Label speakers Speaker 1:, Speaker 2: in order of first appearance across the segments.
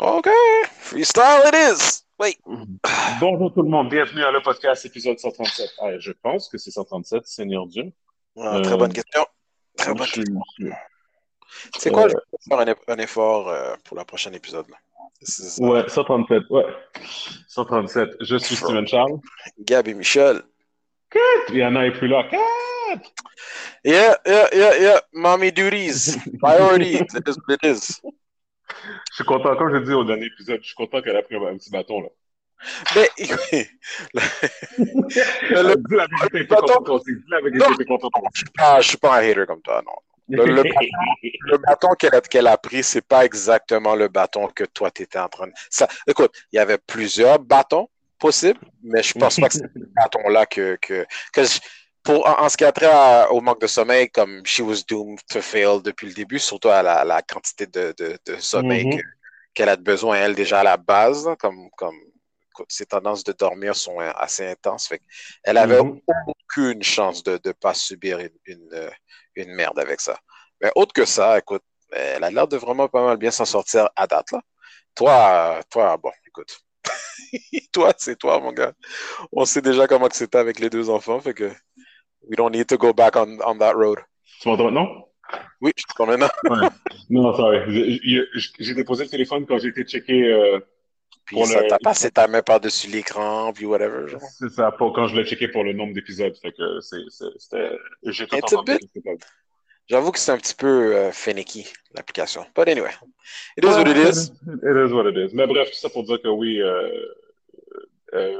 Speaker 1: OK. Freestyle it is. Wait.
Speaker 2: Bonjour tout le monde, bienvenue à le podcast épisode 137. Ah, je pense que c'est 137, Seigneur Dieu.
Speaker 1: Ah, très
Speaker 2: Euh,
Speaker 1: bonne question. Très bonne
Speaker 2: Je-
Speaker 1: question. C'est quoi,
Speaker 2: Euh,
Speaker 1: je vais faire un, eff- un effort euh, pour le prochain épisode. Là? C'est ça.
Speaker 2: Ouais, 137, ouais. 137. Je suis Steven Charles.
Speaker 1: Gab et Michel.
Speaker 2: Il y en a est plus là.
Speaker 1: Yeah, yeah, yeah, yeah. Mommy duties. Priority. it is it is.
Speaker 2: Je suis content, comme je dis au dernier épisode, je suis content qu'elle a pris un petit bâton, là.
Speaker 1: Mais, le-
Speaker 2: la
Speaker 1: bâton-
Speaker 2: content aussi. Dis la vérité,
Speaker 1: je suis pas, je suis pas un hater comme toi, non. Le- le- Le bâton qu'elle a, qu'elle a pris, c'est pas exactement le bâton que toi, tu étais en train de. Ça, écoute, il y avait plusieurs bâtons possibles, mais je pense pas que c'est ce bâton-là que. que, que je- pour, en, en ce qui a trait à- au manque de sommeil, comme she was doomed to fail depuis le début, surtout à la, la quantité de, de, de sommeil
Speaker 2: Mhm.
Speaker 1: que- qu'elle a de besoin, elle, déjà à la base, comme, ses tendances de dormir sont assez intenses. Fait elle avait
Speaker 2: Mhm.
Speaker 1: aucune chance de ne pas subir une, une, euh, une merde avec ça. Mais autre que ça, écoute, elle a l'air de vraiment pas mal bien s'en sortir à date, là. Toi, euh, toi, bon, écoute. toi, c'est toi, mon gars. On sait déjà comment c'était avec les deux enfants, fait que we don't need to go back on, on that road.
Speaker 2: Tu m'entends maintenant?
Speaker 1: Oui, je te comprends maintenant.
Speaker 2: Non, sorry. J'ai- déposé le téléphone quand j'ai été checké. euh,
Speaker 1: Puis
Speaker 2: Pour
Speaker 1: ça
Speaker 2: le-
Speaker 1: t'a passé ta main par-dessus l'écran, puis whatever. genre.
Speaker 2: C'est ça, pour quand je l'ai checké pour le nombre d'épisodes. Fait que c'est, c'est- c'était, j'ai tout entendu.
Speaker 1: J'avoue que c'est un petit peu euh, finicky, l'application. But anyway, it is what it is.
Speaker 2: It is what it is. Mais bref, tout ça pour dire que oui, euh,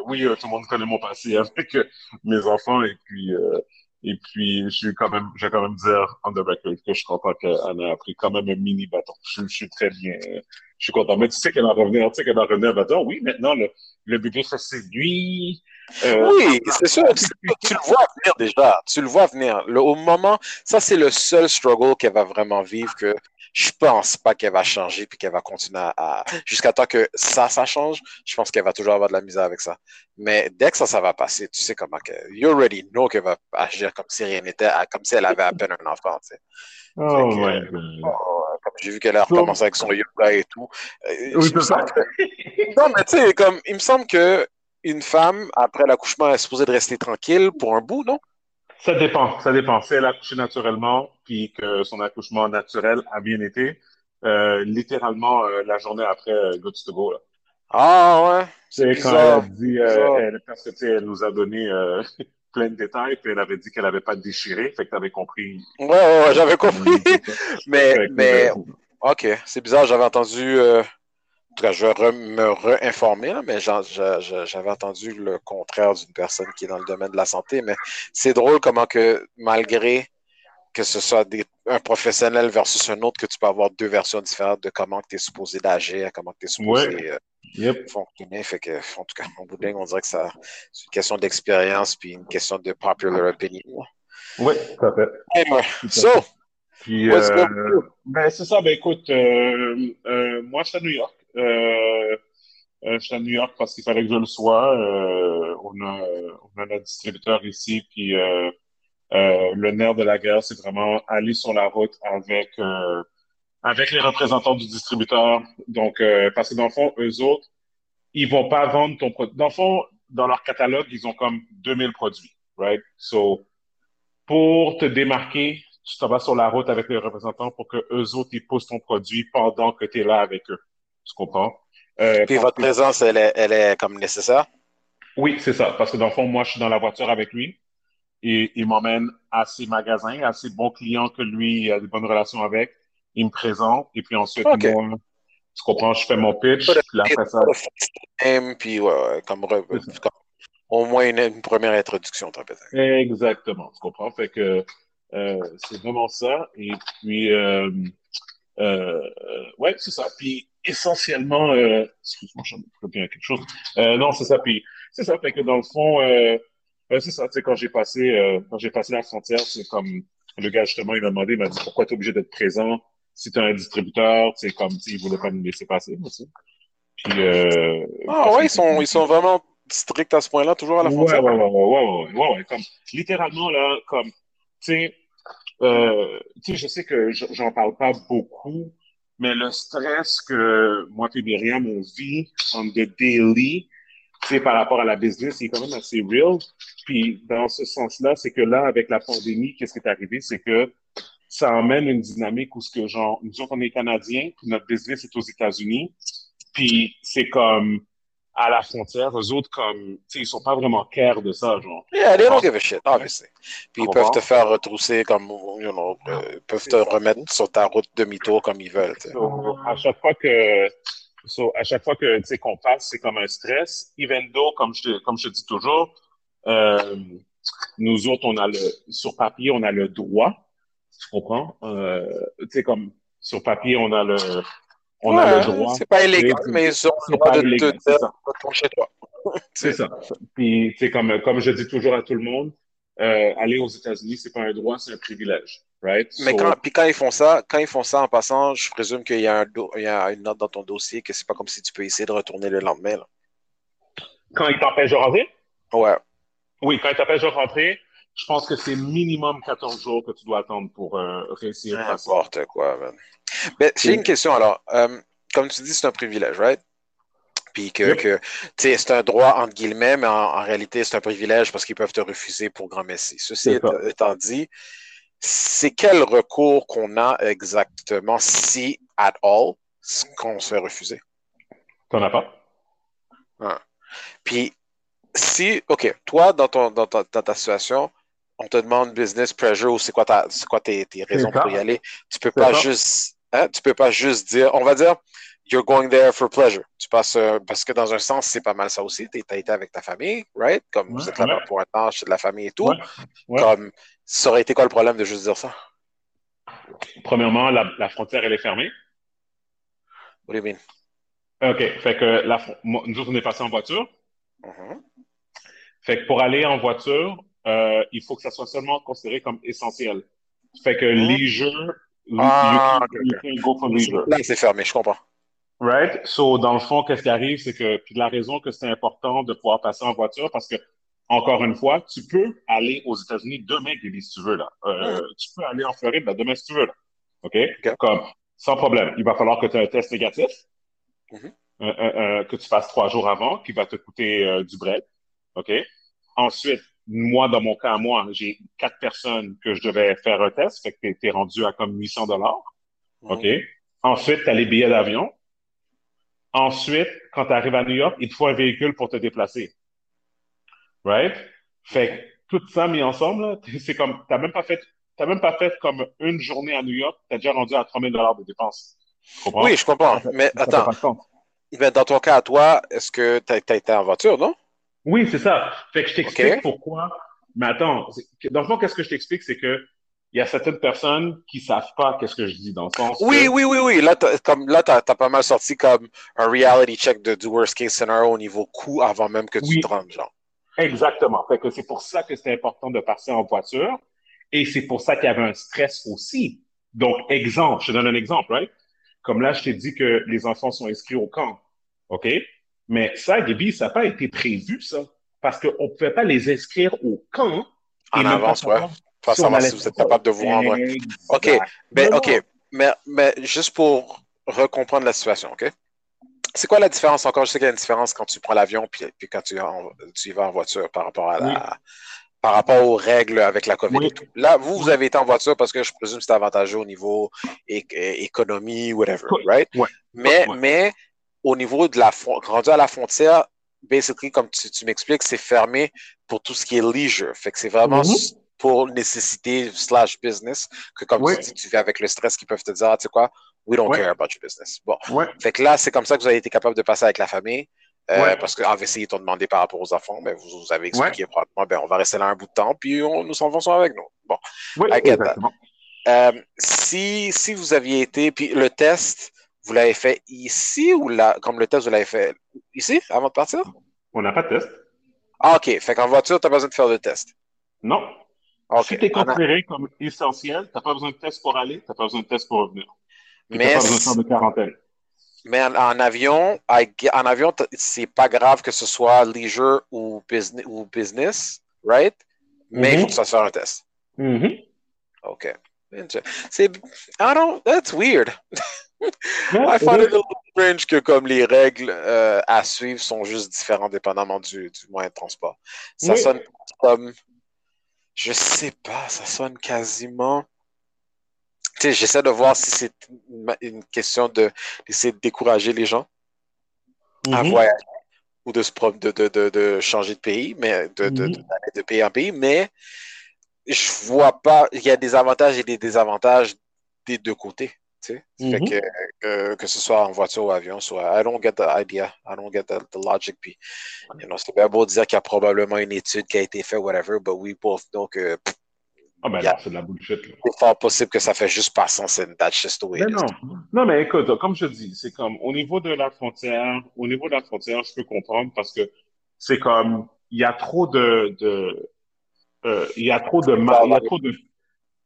Speaker 2: oui, euh, tout le monde connaît mon passé avec euh, mes enfants et puis, euh, et puis, je suis quand même, je vais quand même dire on the record que je suis content qu'Anna a pris quand même un mini bâton. Je, je suis très bien, euh, je suis content. Mais tu sais qu'elle va revenir, tu sais qu'elle va revenir, elle va dire, oui, maintenant, le, le bébé se séduit. Euh,
Speaker 1: Oui, c'est sûr. Tu, tu le vois venir déjà. Tu le vois venir. Le- au moment, ça, c'est le seul struggle qu'elle va vraiment vivre que je pense pas qu'elle va changer puis qu'elle va continuer à. à- Jusqu'à temps que ça, ça change, je pense qu'elle va toujours avoir de la misère avec ça. Mais dès que ça, ça va passer, tu sais comment que. You already know qu'elle va agir comme si rien n'était, à- comme si elle avait à peine un enfant, tu sais.
Speaker 2: Oh
Speaker 1: que,
Speaker 2: my God.
Speaker 1: Oh, comme j'ai vu qu'elle a recommencé avec son yoga et tout. Euh,
Speaker 2: Oui,
Speaker 1: que- Non, mais tu sais, comme, il me semble que une femme, après l'accouchement, elle est supposée de rester tranquille pour un bout, non?
Speaker 2: Ça dépend, ça dépend. Si elle a accouché naturellement, puis que son accouchement naturel a bien été, euh, littéralement, euh, la journée après, euh, good to go, là.
Speaker 1: Ah ouais,
Speaker 2: C'est quand
Speaker 1: bizarre.
Speaker 2: elle a dit, elle, parce que, elle nous a donné plein de détails, puis elle avait dit qu'elle avait pas déchiré, fait que t'avais compris.
Speaker 1: Ouais, ouais, j'avais compris. mais, mais,
Speaker 2: euh,
Speaker 1: ok, c'est bizarre, j'avais entendu, euh, en tout cas, je vais re- me réinformer, mais j'avais entendu le contraire d'une personne qui est dans le domaine de la santé, mais c'est drôle comment que, malgré que ce soit des, un professionnel versus un autre, que tu peux avoir deux versions différentes de comment tu es supposé d'agir, comment tu es supposé euh,
Speaker 2: Yep.
Speaker 1: fonctionner. Fait que, en tout cas, en bout de ligne, on dirait que ça, c'est une question d'expérience puis une question de popular opinion.
Speaker 2: Oui, tout à fait.
Speaker 1: Anyway, so.
Speaker 2: Puis,
Speaker 1: what's
Speaker 2: euh, ben, c'est ça, ben, écoute, euh, euh, moi, je suis à New York. Euh, euh, je suis à New York parce qu'il fallait que je le sois. Euh, on a, on a notre distributeur ici, puis euh, le nerf de la guerre, c'est vraiment aller sur la route avec euh, avec les représentants du distributeur. Donc, euh, parce que dans le fond, eux autres, ils vont pas vendre ton produit. Dans le fond, dans leur catalogue, ils ont comme 2000 produits, right? So, pour te démarquer, tu t'en vas sur la route avec les représentants pour que eux autres, ils posent ton produit pendant que tu es là avec eux. Tu comprends? Euh,
Speaker 1: Puis votre présence, elle est, elle est comme nécessaire?
Speaker 2: oui, c'est ça. Parce que dans le fond, moi, je suis dans la voiture avec lui et il m'emmène à ses magasins, à ses bons clients que lui il a des bonnes relations avec. Il me présente et puis ensuite, moi, tu comprends, je fais mon pitch. Puis après ça,
Speaker 1: puis ouais, comme, comme au moins une, une première introduction.
Speaker 2: Exactement, tu comprends? Fait que euh, c'est vraiment ça. Et puis, euh, euh, euh, ouais, c'est ça. Puis essentiellement, euh, excuse-moi, je me bien quelque chose. Euh, non, c'est ça. Puis c'est ça. Fait que dans le fond, c'est ça. Tu sais, quand j'ai passé, euh, quand j'ai passé la frontière, c'est comme le gars justement, il m'a demandé, il m'a dit pourquoi tu es obligé d'être présent si tu es un distributeur? Tu sais, comme tu sais, il voulait pas me laisser passer aussi. Puis, euh,
Speaker 1: Ah ouais, ils sont, ils sont vraiment stricts à ce point-là, toujours à la frontière.
Speaker 2: ouais, ouais, ouais, ouais, ouais, ouais, ouais, comme, littéralement, là, comme, tu sais, euh, tu sais, je sais que j'en parle pas beaucoup, Mais le stress que moi et Myriam, on vit en the daily, c'est par rapport à la business, c'est quand même assez real. Puis dans ce sens-là, c'est que là, avec la pandémie, qu'est-ce qui est arrivé? C'est que ça emmène une dynamique où ce que genre, nous autres, on est Canadiens, puis notre business est aux États-Unis. Puis c'est comme à la frontière, eux autres, comme, tu sais, ils sont pas vraiment care de ça, genre.
Speaker 1: Yeah, they don't give a shit, obviously. Puis ils peuvent te faire retrousser comme, you know, euh, ils peuvent te remettre sur ta route demi-tour comme ils veulent.
Speaker 2: So, à chaque fois que, so, à chaque fois que, tu sais, qu'on passe, c'est comme un stress. Even though, comme je te, comme je te dis toujours, euh, nous autres, on a le, sur papier, on a le droit, tu comprends? Euh, tu sais, comme, sur papier, on a le, on
Speaker 1: ouais,
Speaker 2: a le droit.
Speaker 1: C'est pas illégal, mais ils ont le droit de te dire chez toi.
Speaker 2: C'est ça. Puis, tu sais, comme, comme je dis toujours à tout le monde, euh, aller aux États-Unis, c'est pas un droit, c'est un privilège, right?
Speaker 1: Mais
Speaker 2: So,
Speaker 1: quand, puis quand ils font ça, quand ils font ça en passant, je présume qu'il y a, un do- il y a une note dans ton dossier que c'est pas comme si tu peux essayer de retourner le lendemain. Là.
Speaker 2: quand ils t'empêchent de rentrer?
Speaker 1: Ouais.
Speaker 2: Oui, quand ils t'empêchent de rentrer, je pense que c'est minimum 14 jours que tu dois attendre pour euh, réussir.
Speaker 1: N'importe quoi, man. Mais j'ai une question alors. Euh, comme tu dis, c'est un privilège, right? Puis que,
Speaker 2: Yep.
Speaker 1: c'est un droit entre guillemets, mais en, en réalité, c'est un privilège parce qu'ils peuvent te refuser pour grand messie. Ceci étant, étant dit, c'est quel recours qu'on a exactement, si at all, qu'on se fait refuser?
Speaker 2: T'en as pas?
Speaker 1: Puis, si, OK, toi, dans, ton, dans, ta, dans ta situation, on te demande business pressure ou c'est quoi, ta, quoi tes, tes raisons pour y aller, tu peux pas
Speaker 2: ça.
Speaker 1: juste, hein, tu peux pas juste dire, on va dire, you're going there for pleasure. Passes, euh, parce que dans un sens, c'est pas mal ça aussi. Tu as été avec ta famille, right? Comme vous
Speaker 2: Ouais,
Speaker 1: êtes là-bas
Speaker 2: ouais.
Speaker 1: pour un temps chez de la famille et tout.
Speaker 2: Ouais.
Speaker 1: Comme, ça aurait été quoi le problème de juste dire ça?
Speaker 2: Premièrement, la, la frontière, elle est fermée.
Speaker 1: What do you mean?
Speaker 2: OK. Fait que la, nous autres, on est passé en voiture.
Speaker 1: Mhm.
Speaker 2: Fait que pour aller en voiture, euh, il faut que ça soit seulement considéré comme essentiel. Fait que
Speaker 1: Mhm.
Speaker 2: leisure,
Speaker 1: Ah,
Speaker 2: you, can, you can go for leisure.
Speaker 1: Là, c'est fermé, je comprends.
Speaker 2: Right? So, dans le fond, qu'est-ce qui arrive, c'est que, puis la raison que c'est important de pouvoir passer en voiture, parce que, encore une fois, tu peux aller aux États-Unis demain, Gaby, si tu veux, là. Euh, Tu peux aller en Floride, là, demain, si tu veux, là. OK?
Speaker 1: Ok.
Speaker 2: Comme, sans problème. Il va falloir que tu aies un test négatif,
Speaker 1: Mhm.
Speaker 2: euh, euh, euh, que tu fasses trois jours avant, qui va te coûter euh, du bread. OK? Ensuite, moi, dans mon cas, moi, j'ai quatre personnes que je devais faire un test, fait que t'es, t'es rendu à comme 800 dollars. OK? Ensuite, tu as les billets d'avion. Ensuite, quand tu arrives à New York, il te faut un véhicule pour te déplacer. Right? Fait que tout ça mis ensemble, c'est comme, t'as même pas fait, t'as même pas fait comme une journée à New York, t'as déjà rendu à 3000 dollars de dépenses. Comprends?
Speaker 1: Oui, je comprends. Mais
Speaker 2: ça
Speaker 1: attends, mais dans ton cas à toi, est-ce que tu as, été en voiture, non?
Speaker 2: Oui, c'est ça. Fait que je t'explique pourquoi. Mais attends, dans le fond, qu'est-ce que je t'explique, c'est que il y a certaines personnes qui savent pas qu'est-ce que je dis dans le sens
Speaker 1: Oui,
Speaker 2: que-
Speaker 1: oui, oui, oui. Là, t'as, comme, là, t'as, t'as pas mal sorti comme un reality check de, du worst case scenario au niveau coût avant même que tu
Speaker 2: Oui.
Speaker 1: te rendes, genre.
Speaker 2: Exactement. Fait que c'est pour ça que c'est important de passer en voiture. Et c'est pour ça qu'il y avait un stress aussi. Donc, exemple, je te donne un exemple, right? Comme là, je t'ai dit que les enfants sont inscrits au camp. OK? Mais ça, Gaby, ça n'a pas été prévu, ça. Parce qu'on ne pouvait pas les inscrire au camp.
Speaker 1: En
Speaker 2: et
Speaker 1: avance,
Speaker 2: pas
Speaker 1: ouais.
Speaker 2: Savoir
Speaker 1: Pas
Speaker 2: si
Speaker 1: vous êtes capable de vous rendre. OK. Ben. OK. Mais, mais juste pour recomprendre la situation, OK? C'est quoi la différence encore? Je sais qu'il y a une différence quand tu prends l'avion puis, puis quand tu, en- tu y vas en voiture par rapport à la,
Speaker 2: Oui.
Speaker 1: par rapport aux règles avec la COVID
Speaker 2: Oui.
Speaker 1: et tout. Là, vous, vous avez été en voiture parce que je présume que c'est avantageux au niveau économie, whatever,
Speaker 2: Oui.
Speaker 1: right?
Speaker 2: Ouais.
Speaker 1: Mais, mais au niveau de la rendu à la frontière, basically, comme tu, tu m'expliques, c'est fermé pour tout ce qui est leisure. Fait que c'est vraiment
Speaker 2: Mhm.
Speaker 1: s- pour nécessité slash business que comme
Speaker 2: Oui.
Speaker 1: tu dis, tu vis avec le stress qu'ils peuvent te dire, ah, tu sais quoi, we don't
Speaker 2: Ouais.
Speaker 1: care about your business. Bon.
Speaker 2: Ouais.
Speaker 1: Fait que là, c'est comme ça que vous avez été capable de passer avec la famille. euh,
Speaker 2: Ouais.
Speaker 1: Parce qu'en ils t'ont demandé par rapport aux enfants, mais vous, vous avez expliqué probablement, ben, on va rester là un bout de temps, puis on, nos enfants sont avec nous. Bon.
Speaker 2: Oui, exactement.
Speaker 1: Euh, si, si vous aviez été, puis le test, vous l'avez fait ici ou là, comme le test, vous l'avez fait ici avant de partir?
Speaker 2: On n'a pas de test.
Speaker 1: Ah, OK. Fait qu'en voiture, tu as besoin de faire le test.
Speaker 2: Non.
Speaker 1: OK.
Speaker 2: Si tu es
Speaker 1: En a-
Speaker 2: considéré comme essentiel, tu n'as pas besoin de test pour aller, tu n'as pas besoin de test pour revenir. Tu n'as
Speaker 1: Mais,
Speaker 2: pas besoin de quarantaine.
Speaker 1: mais en, en avion, en avion, c'est pas grave que ce soit leisure ou business, ou business right? Mais il faut que ça soit un test.
Speaker 2: Mhm.
Speaker 1: OK. Inter- C'est, I don't, that's weird. I find it a little strange que comme les règles euh, à suivre sont juste différentes dépendamment du, du moyen de transport. Ça sonne comme, je sais pas, ça sonne quasiment. Tu sais, j'essaie de voir si c'est une question de d'essayer de décourager les gens à mm-hmm. voyager ou de, se de, de, de, changer de pays, mais de, de, mm-hmm. de, pays en pays, mais je vois pas, il y a des avantages et des désavantages des deux côtés. Fait mm-hmm. que, que ce soit en voiture ou avion, soit I don't get the idea, I don't get the, the logic. Puis, you know, c'est bien beau de dire qu'il y a probablement une étude qui a été faite, whatever, but we both know que.
Speaker 2: Ah ben c'est de la bullshit.
Speaker 1: C'est fort possible que ça fait juste pas sens and that's just the way
Speaker 2: non. non, mais écoute, comme je dis, c'est comme au niveau de la frontière, au niveau de la frontière, je peux comprendre parce que c'est comme il y a trop de, de euh, il y a trop de mal, il y a trop de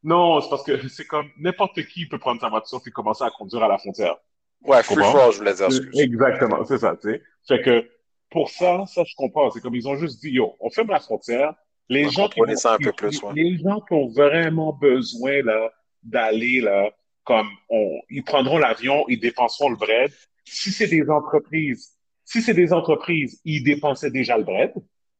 Speaker 2: non, c'est parce que c'est comme n'importe qui peut prendre sa voiture et commencer à conduire à la frontière.
Speaker 1: Ouais, free for je voulais dire.
Speaker 2: Exactement, c'est ça, tu sais. Fait que pour ça, ça je comprends. C'est comme ils ont juste dit, yo, on ferme la frontière. Les gens qui ont,
Speaker 1: ça un peu plus, ouais.
Speaker 2: les gens qui ont vraiment besoin là d'aller là, comme on, ils prendront l'avion, ils dépenseront le bread. Si c'est des entreprises, si c'est des entreprises, ils dépensaient déjà le bread.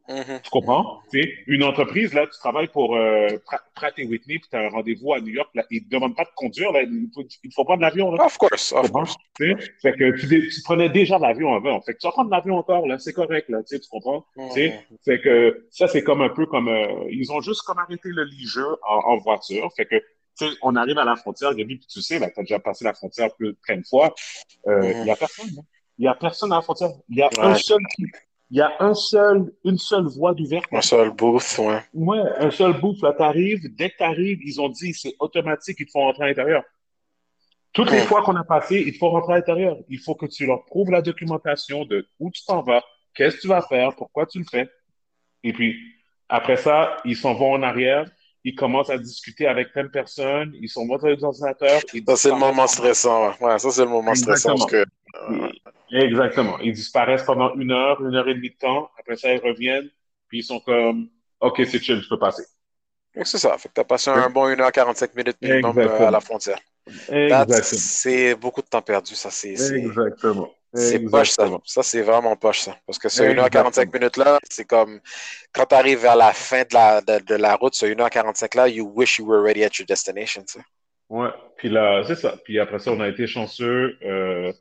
Speaker 2: Mm-hmm. Tu comprends? une entreprise, là, tu travailles pour euh, Pratt et Whitney, puis tu as un rendez-vous à New York, là, ils ne te demandent pas de conduire, là, il faut, il faut prendre l'avion.
Speaker 1: Of course, of course.
Speaker 2: Fait que tu, tu, prenais déjà l'avion avant. Fait que tu vas prendre l'avion encore, là, c'est correct, là, tu comprends? Mm-hmm. Fait que ça, c'est comme un peu comme... Euh, ils ont juste comme arrêté le lit-jeu en, en, voiture. Fait que on arrive à la frontière, Gabi, puis tu sais, là, tu as déjà passé la frontière plus de plein de fois. Euh, il mm-hmm. n'y a personne. Hein. Il n'y a personne à la frontière. Il y a un seul qui il y a un seul, une seule voie d'ouverture.
Speaker 1: Un seul booth, ouais.
Speaker 2: Ouais, un seul booth. Là, t'arrives, dès que t'arrives, ils ont dit, c'est automatique, ils te font rentrer à l'intérieur. Toutes les fois qu'on a passé, il faut rentrer à l'intérieur. Il faut que tu leur prouves la documentation de où tu t'en vas, qu'est-ce que tu vas faire, pourquoi tu le fais. Et puis, après ça, ils s'en vont en arrière, ils commencent à discuter avec plein de personnes, ils sont montrés les ordinateurs.
Speaker 1: Ça, c'est le moment stressant. Ouais, ça, c'est le moment stressant. Parce que,
Speaker 2: Exactement. Ils disparaissent pendant une heure, une heure et demie de temps. Après ça, ils reviennent, puis ils sont comme, OK, c'est chill, je peux passer.
Speaker 1: C'est ça. Fait que tu as passé un bon 1h45 minutes minimum euh, à la frontière. C'est beaucoup de temps perdu, ça. c'est
Speaker 2: Exactement.
Speaker 1: C'est poche, ça. Ça, c'est vraiment poche, ça. Parce que ce 1h45 minutes-là, c'est comme quand tu arrives vers la fin de la, de, la route, ce 1h45-là, you wish you were already at your destination, tu sais.
Speaker 2: Ouais. Puis là, c'est ça. Puis après ça, on a été chanceux. Euh,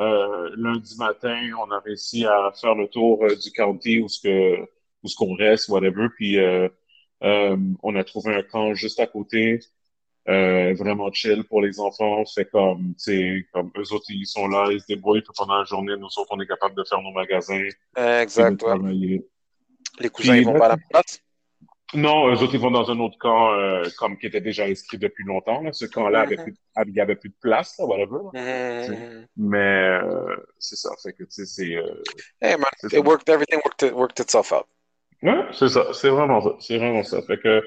Speaker 2: euh, lundi matin, on a réussi à faire le tour euh, du county où ce que où ce qu'on reste, whatever. Puis on a trouvé un camp juste à côté, vraiment chill pour les enfants. C'est comme, c'est comme eux autres ils sont là, ils se débrouillent pendant la journée. Nous autres, on est capable de faire nos magasins.
Speaker 1: Exact. Les cousins ils vont pas à la place?
Speaker 2: Non, eux autres, ils vont dans un autre camp euh, comme qui était déjà inscrit depuis longtemps. Là. Ce camp-là, mm-hmm. plus, il n'y avait plus de place, là, whatever. Mm-hmm. Mais euh, c'est ça. Fait que, tu sais, c'est... Euh,
Speaker 1: hey man, it worked, everything worked, worked itself out.
Speaker 2: Ouais, c'est ça. C'est vraiment ça. C'est vraiment ça. Fait que,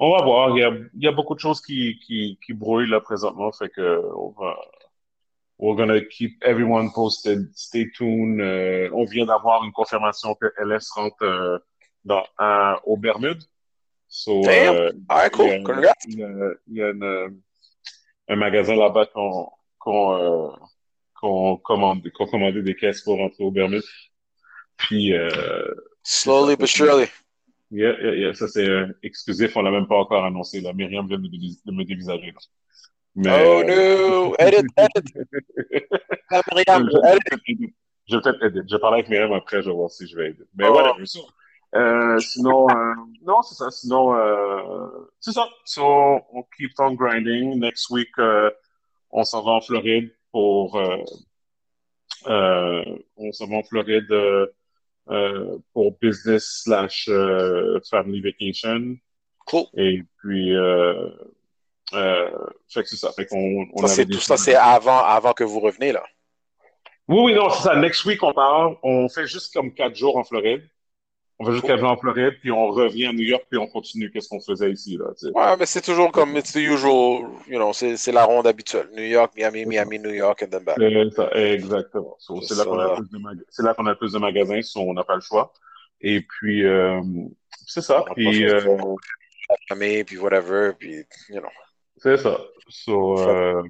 Speaker 2: on va voir. Il y a, il y a beaucoup de choses qui, qui, qui brouillent là présentement. Fait que, on va... We're gonna keep everyone posted. Stay tuned. Euh, on vient d'avoir une confirmation que LS rentre dans, au Bermude. So,
Speaker 1: Damn. Euh, right, cool. Il y a,
Speaker 2: il y a, il y a une, un magasin là-bas qu'on qu'on euh, qu'on commande, qu'on commandé des caisses pour rentrer au Bermude. Puis euh,
Speaker 1: slowly but surely.
Speaker 2: Yeah, yeah, yeah. Ça c'est euh, exclusif, on l'a même pas encore annoncé. Là. Myriam vient de, de me dévisager. Là.
Speaker 1: Mais, oh no! Edit, edit! Myriam, edit!
Speaker 2: Je vais peut-être edit. Je vais parler avec Myriam après, je vais voir si je vais edit. Mais oh. whatever. Euh, sinon, euh, non, c'est ça. Sinon, euh, c'est ça. So, on keep on grinding. Next week, euh, on s'en va en Floride pour. Euh, euh, on s'en va en Floride pour business slash family vacation.
Speaker 1: Cool.
Speaker 2: Et puis, euh, fait que c'est ça. Fait qu'on. On
Speaker 1: ça, tout ça, c'est avant, avant que vous reveniez là.
Speaker 2: Oui, oui, non, c'est ça. Next week, on part. On fait juste comme quatre jours en Floride. On va jusqu'à en Floride, puis on revient à New York, puis on continue qu'est-ce qu'on faisait ici. Là,
Speaker 1: ouais, mais c'est toujours comme it's the usual, you know, c'est la ronde habituelle. New York, Miami, Miami, New York, and then back.
Speaker 2: exactement. c'est là qu'on a, plus de là qu'on a plus de magasins, so on n'a pas le choix. Et puis, euh, c'est ça. Puis, euh,
Speaker 1: famille, puis whatever, puis, you know.
Speaker 2: C'est ça. So, euh,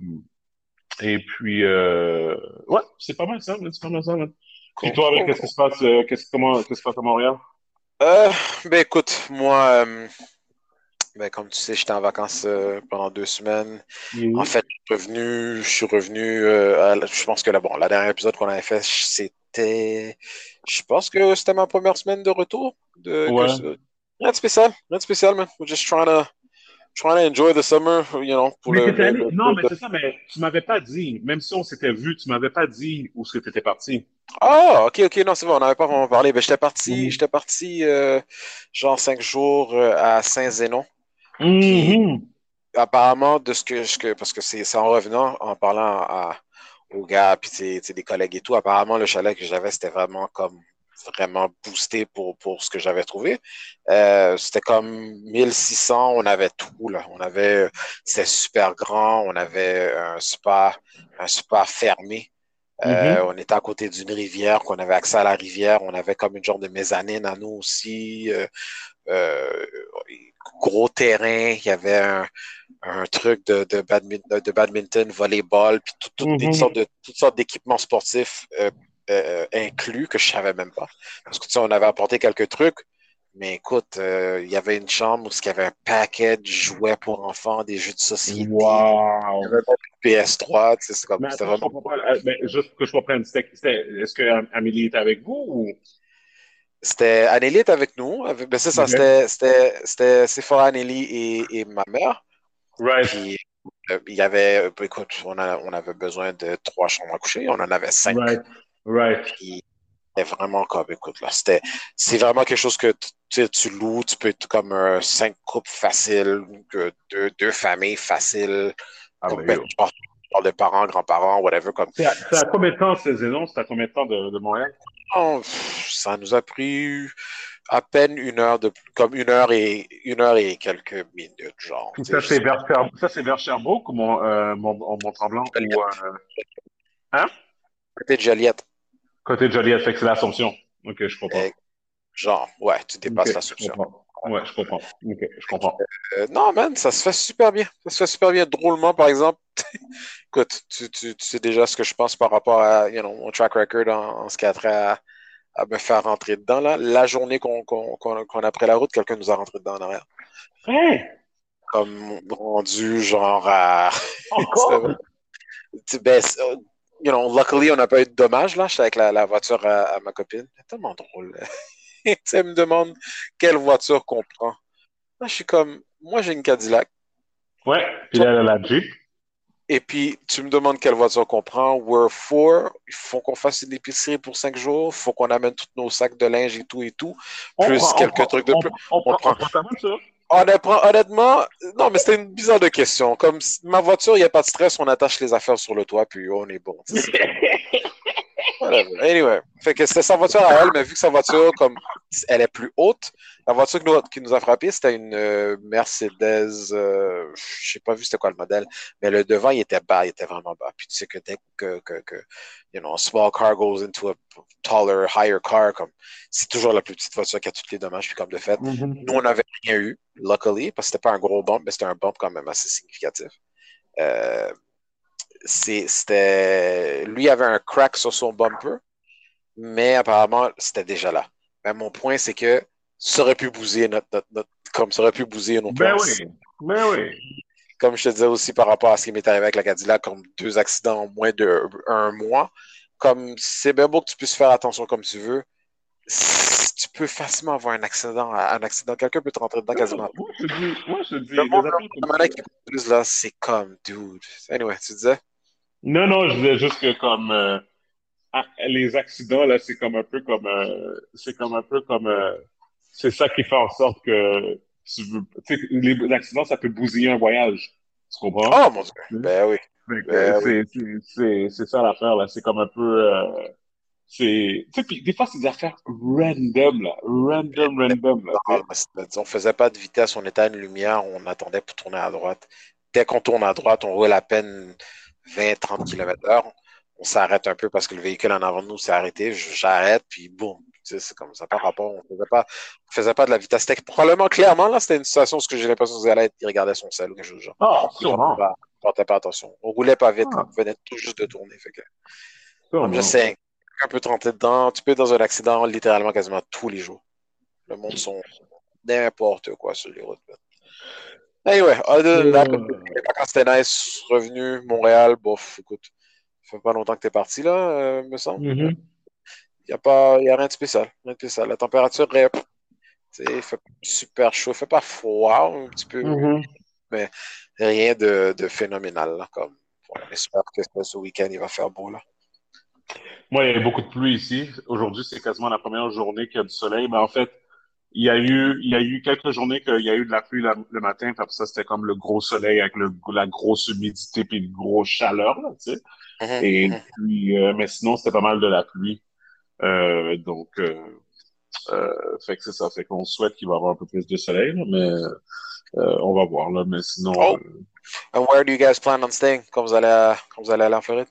Speaker 2: Et puis, euh, ouais, c'est pas mal ça, c'est pas mal ça. Et toi, qu'est-ce qui se passe, qu'est-ce, comment, qu'est-ce qui se passe à Montréal?
Speaker 1: Euh, ben écoute, moi, euh, ben, comme tu sais, j'étais en vacances euh, pendant deux semaines. En fait, je suis revenu, je suis revenu, euh, à je pense que la, bon, la dernière épisode qu'on avait fait, c'était, je pense que c'était ma première semaine de retour. De,
Speaker 2: Ouais.
Speaker 1: rien de spécial, rien de spécial, man. We're just trying to, trying to enjoy the summer, you know, pour
Speaker 2: Mais
Speaker 1: le,
Speaker 2: t'étais
Speaker 1: le-
Speaker 2: allé,
Speaker 1: le-
Speaker 2: non, mais c'est ça, mais tu m'avais pas dit, même si on s'était vu, tu m'avais pas dit où est-ce que t'étais parti.
Speaker 1: Ah, ok, ok, non, c'est bon, on n'avait pas vraiment parlé. Ben, j'étais parti,
Speaker 2: Mhm.
Speaker 1: j'étais parti, euh, genre cinq jours euh, à Saint-Zénon.
Speaker 2: Mhm.
Speaker 1: apparemment, de ce que, ce que parce que c'est c'est en revenant, en parlant à, aux gars, puis des collègues et tout, apparemment, le chalet que j'avais, c'était vraiment comme vraiment boosté pour, pour ce que j'avais trouvé. Euh, c'était comme 1600, on avait tout, là. On avait, c'était super grand, on avait un spa, un spa fermé. Euh, on était à côté d'une rivière, qu'on avait accès à la rivière, on avait comme une genre de mezzanine à nous aussi. Euh, euh, gros terrain, il y avait un, un truc de, de, badminton, de badminton, volleyball, puis tout-
Speaker 2: Mhm.
Speaker 1: des sortes de, toutes sortes d'équipements sportifs euh, euh, inclus que je savais même pas. Parce que tu sais, on avait apporté quelques trucs, mais écoute, euh, il y avait une chambre où il y avait un paquet de jouets pour enfants, des jeux de société, il y
Speaker 2: Wow.
Speaker 1: avait même une PS3, tu sais, c'est comme,
Speaker 2: Mais attends,
Speaker 1: vraiment
Speaker 2: pas. euh, mais juste que je comprenne, est-ce que Am- Amélie était avec vous ou?
Speaker 1: C'était Anneli était avec nous. avec- Ben, c'est ça, c'était, c'était, Sephora, Anneli et, et ma mère.
Speaker 2: Right.
Speaker 1: Puis, euh, il y avait, écoute, on, a- on avait besoin de trois chambres à coucher. On en avait cinq.
Speaker 2: Right. Right.
Speaker 1: Puis, vraiment comme, écoute, là, c'était, c'est vraiment quelque chose que tu, tu tu loues. Tu peux être comme un cinq couples facile, que deux, deux familles faciles.
Speaker 2: Ah,
Speaker 1: Comme,
Speaker 2: ben,
Speaker 1: ben, je parle je parle de parents, grands-parents, whatever. Comme,
Speaker 2: C'est à, c'est à combien de temps ces saisons? C'est à combien de temps de, de Montréal?
Speaker 1: Oh, ça nous a pris à peine une heure de comme une heure et une heure et quelques minutes, genre. Tu
Speaker 2: ça, c'est vers, ça, c'est vers Sherbrooke ou Mont, euh, Mont, Mont-Tremblant ou euh,
Speaker 1: Côté de Joliette.
Speaker 2: Côté de Joliette, fait que c'est l'Assomption. Ok, je comprends.
Speaker 1: Eh, Genre, ouais, tu dépasses
Speaker 2: Ok,
Speaker 1: la
Speaker 2: je
Speaker 1: solution.
Speaker 2: comprends. Ouais, je comprends. Ok, je comprends.
Speaker 1: Euh, non, man, ça se fait super bien. Ça se fait super bien. Drôlement, par exemple, écoute, tu, tu, tu sais déjà ce que je pense par rapport à you know, mon track record en, en ce qui a trait à, à me faire rentrer dedans. Là. La journée qu'on a pris la route, quelqu'un nous a rentré dedans en arrière.
Speaker 2: Hey!
Speaker 1: Comme rendu genre à.
Speaker 2: Encore?
Speaker 1: Tu- ben, you know, luckily, on n'a pas eu de dommages, là. J'étais avec la, la voiture à, à ma copine. C'est tellement drôle. elle me demande quelle voiture qu'on prend. Moi, je suis comme, moi, j'ai une Cadillac.
Speaker 2: Ouais, puis elle a la Jeep.
Speaker 1: Et puis, tu me demandes quelle voiture qu'on prend. We're four. Il faut qu'on fasse une épicerie pour cinq jours. Il faut qu'on amène tous nos sacs de linge et tout et tout.
Speaker 2: On
Speaker 1: Plus
Speaker 2: prend- on
Speaker 1: quelques
Speaker 2: prend-
Speaker 1: trucs de
Speaker 2: on-
Speaker 1: plus.
Speaker 2: On, prend,
Speaker 1: prend.
Speaker 2: on prend ta voiture.
Speaker 1: Honnêtement, non, mais c'était une bizarre de question. Comme ma voiture, il n'y a pas de stress, on attache les affaires sur le toit, puis on est bon. Tu sais, c'est- Whatever. Anyway, fait que c'était sa voiture à elle, mais vu que sa voiture, comme elle est plus haute, la voiture qui nous, qui nous a frappé, c'était une euh, Mercedes, euh, je sais pas vu c'était quoi le modèle, mais le devant, il était bas, il était vraiment bas. Puis tu sais que dès que, que, que you know, a small car goes into a taller, higher car, comme c'est toujours la plus petite voiture qui a tous les dommages, puis comme de fait,
Speaker 2: Mhm.
Speaker 1: nous, on n'avait rien eu, luckily, parce que c'était pas un gros bump, mais c'était un bump quand même assez significatif. Euh, c'était... Lui avait un crack sur son bumper, mais apparemment, c'était déjà là. Mais mon point, c'est que ça aurait pu bousiller notre, notre, notre- comme ça aurait pu bousiller nos
Speaker 2: Ben oui, ben oui.
Speaker 1: Comme je te disais aussi par rapport à ce qui m'est arrivé avec la Cadillac, comme deux accidents en moins d'un mois, comme c'est bien beau que tu puisses faire attention comme tu veux, tu peux facilement avoir un accident, un accident, quelqu'un peut te rentrer dedans quasiment.
Speaker 2: Moi, je te dis, moi, je te dis,
Speaker 1: Le monde, là, c'est comme, dude. Anyway, tu disais?
Speaker 2: Non, non, je disais juste que comme euh, ah, les accidents, là, c'est comme un peu comme euh, c'est comme un peu comme euh, c'est ça qui fait en sorte que tu veux tu sais, les, les accidents, ça peut bousiller un voyage. Tu comprends?
Speaker 1: Oh mon dieu. Ben oui. Ben
Speaker 2: c'est c'est ça l'affaire, là. C'est comme un peu euh, c'est tu sais, puis des fois, c'est des affaires random, là. Random, random, là.
Speaker 1: Non, on faisait pas de vitesse, on était à une lumière, on attendait pour tourner à droite. Dès qu'on tourne à droite, on roule à peine 20-30 km heure. On s'arrête un peu parce que le véhicule en avant de nous s'est arrêté. J'arrête, puis boum. Tu sais, c'est comme ça, par rapport. On faisait pas, on faisait pas de la vitesse tech. Probablement, clairement, là, c'était une situation où j'ai l'impression que vous allez être, il regardait son sel ou quelque chose du genre.
Speaker 2: Ah, sûrement.
Speaker 1: Bah, portait pas attention. On roulait pas vite, ah. on venait tout juste de tourner. Fait que, comme je sais, un peu trempé dedans, tu peux être dans un accident littéralement quasiment tous les jours. Le monde sont n'importe quoi sur les routes. Anyway, other than les vacances c'était nice, revenu, Montréal, bof, écoute, ça fait pas longtemps que tu es parti là, euh, me semble. Il
Speaker 2: mm-hmm.
Speaker 1: n'y a, pas, y a rien de spécial. Rien de spécial. La température est il fait super chaud, il fait pas froid un petit peu,
Speaker 2: mm-hmm.
Speaker 1: mais rien de, de phénoménal. Là, comme, on espère que ce week-end, il va faire beau. Là.
Speaker 2: Moi, il y a beaucoup de pluie ici. Aujourd'hui, c'est quasiment la première journée qu'il y a du soleil. Mais en fait, il y a eu, il y a eu quelques journées qu'il y a eu de la pluie le matin. Puis ça, c'était comme le gros soleil avec le, la grosse humidité puis une grosse chaleur, là, tu sais. Mm-hmm. Et mm-hmm. puis, euh, mais sinon, c'était pas mal de la pluie. Euh, donc, euh, euh, fait que c'est ça. Fait qu'on souhaite qu'il va y avoir un peu plus de soleil, mais euh, on va voir, là. Mais sinon. Oh.
Speaker 1: And where do you guys plan on staying? Quand vous allez, quand vous allez aller en Floride?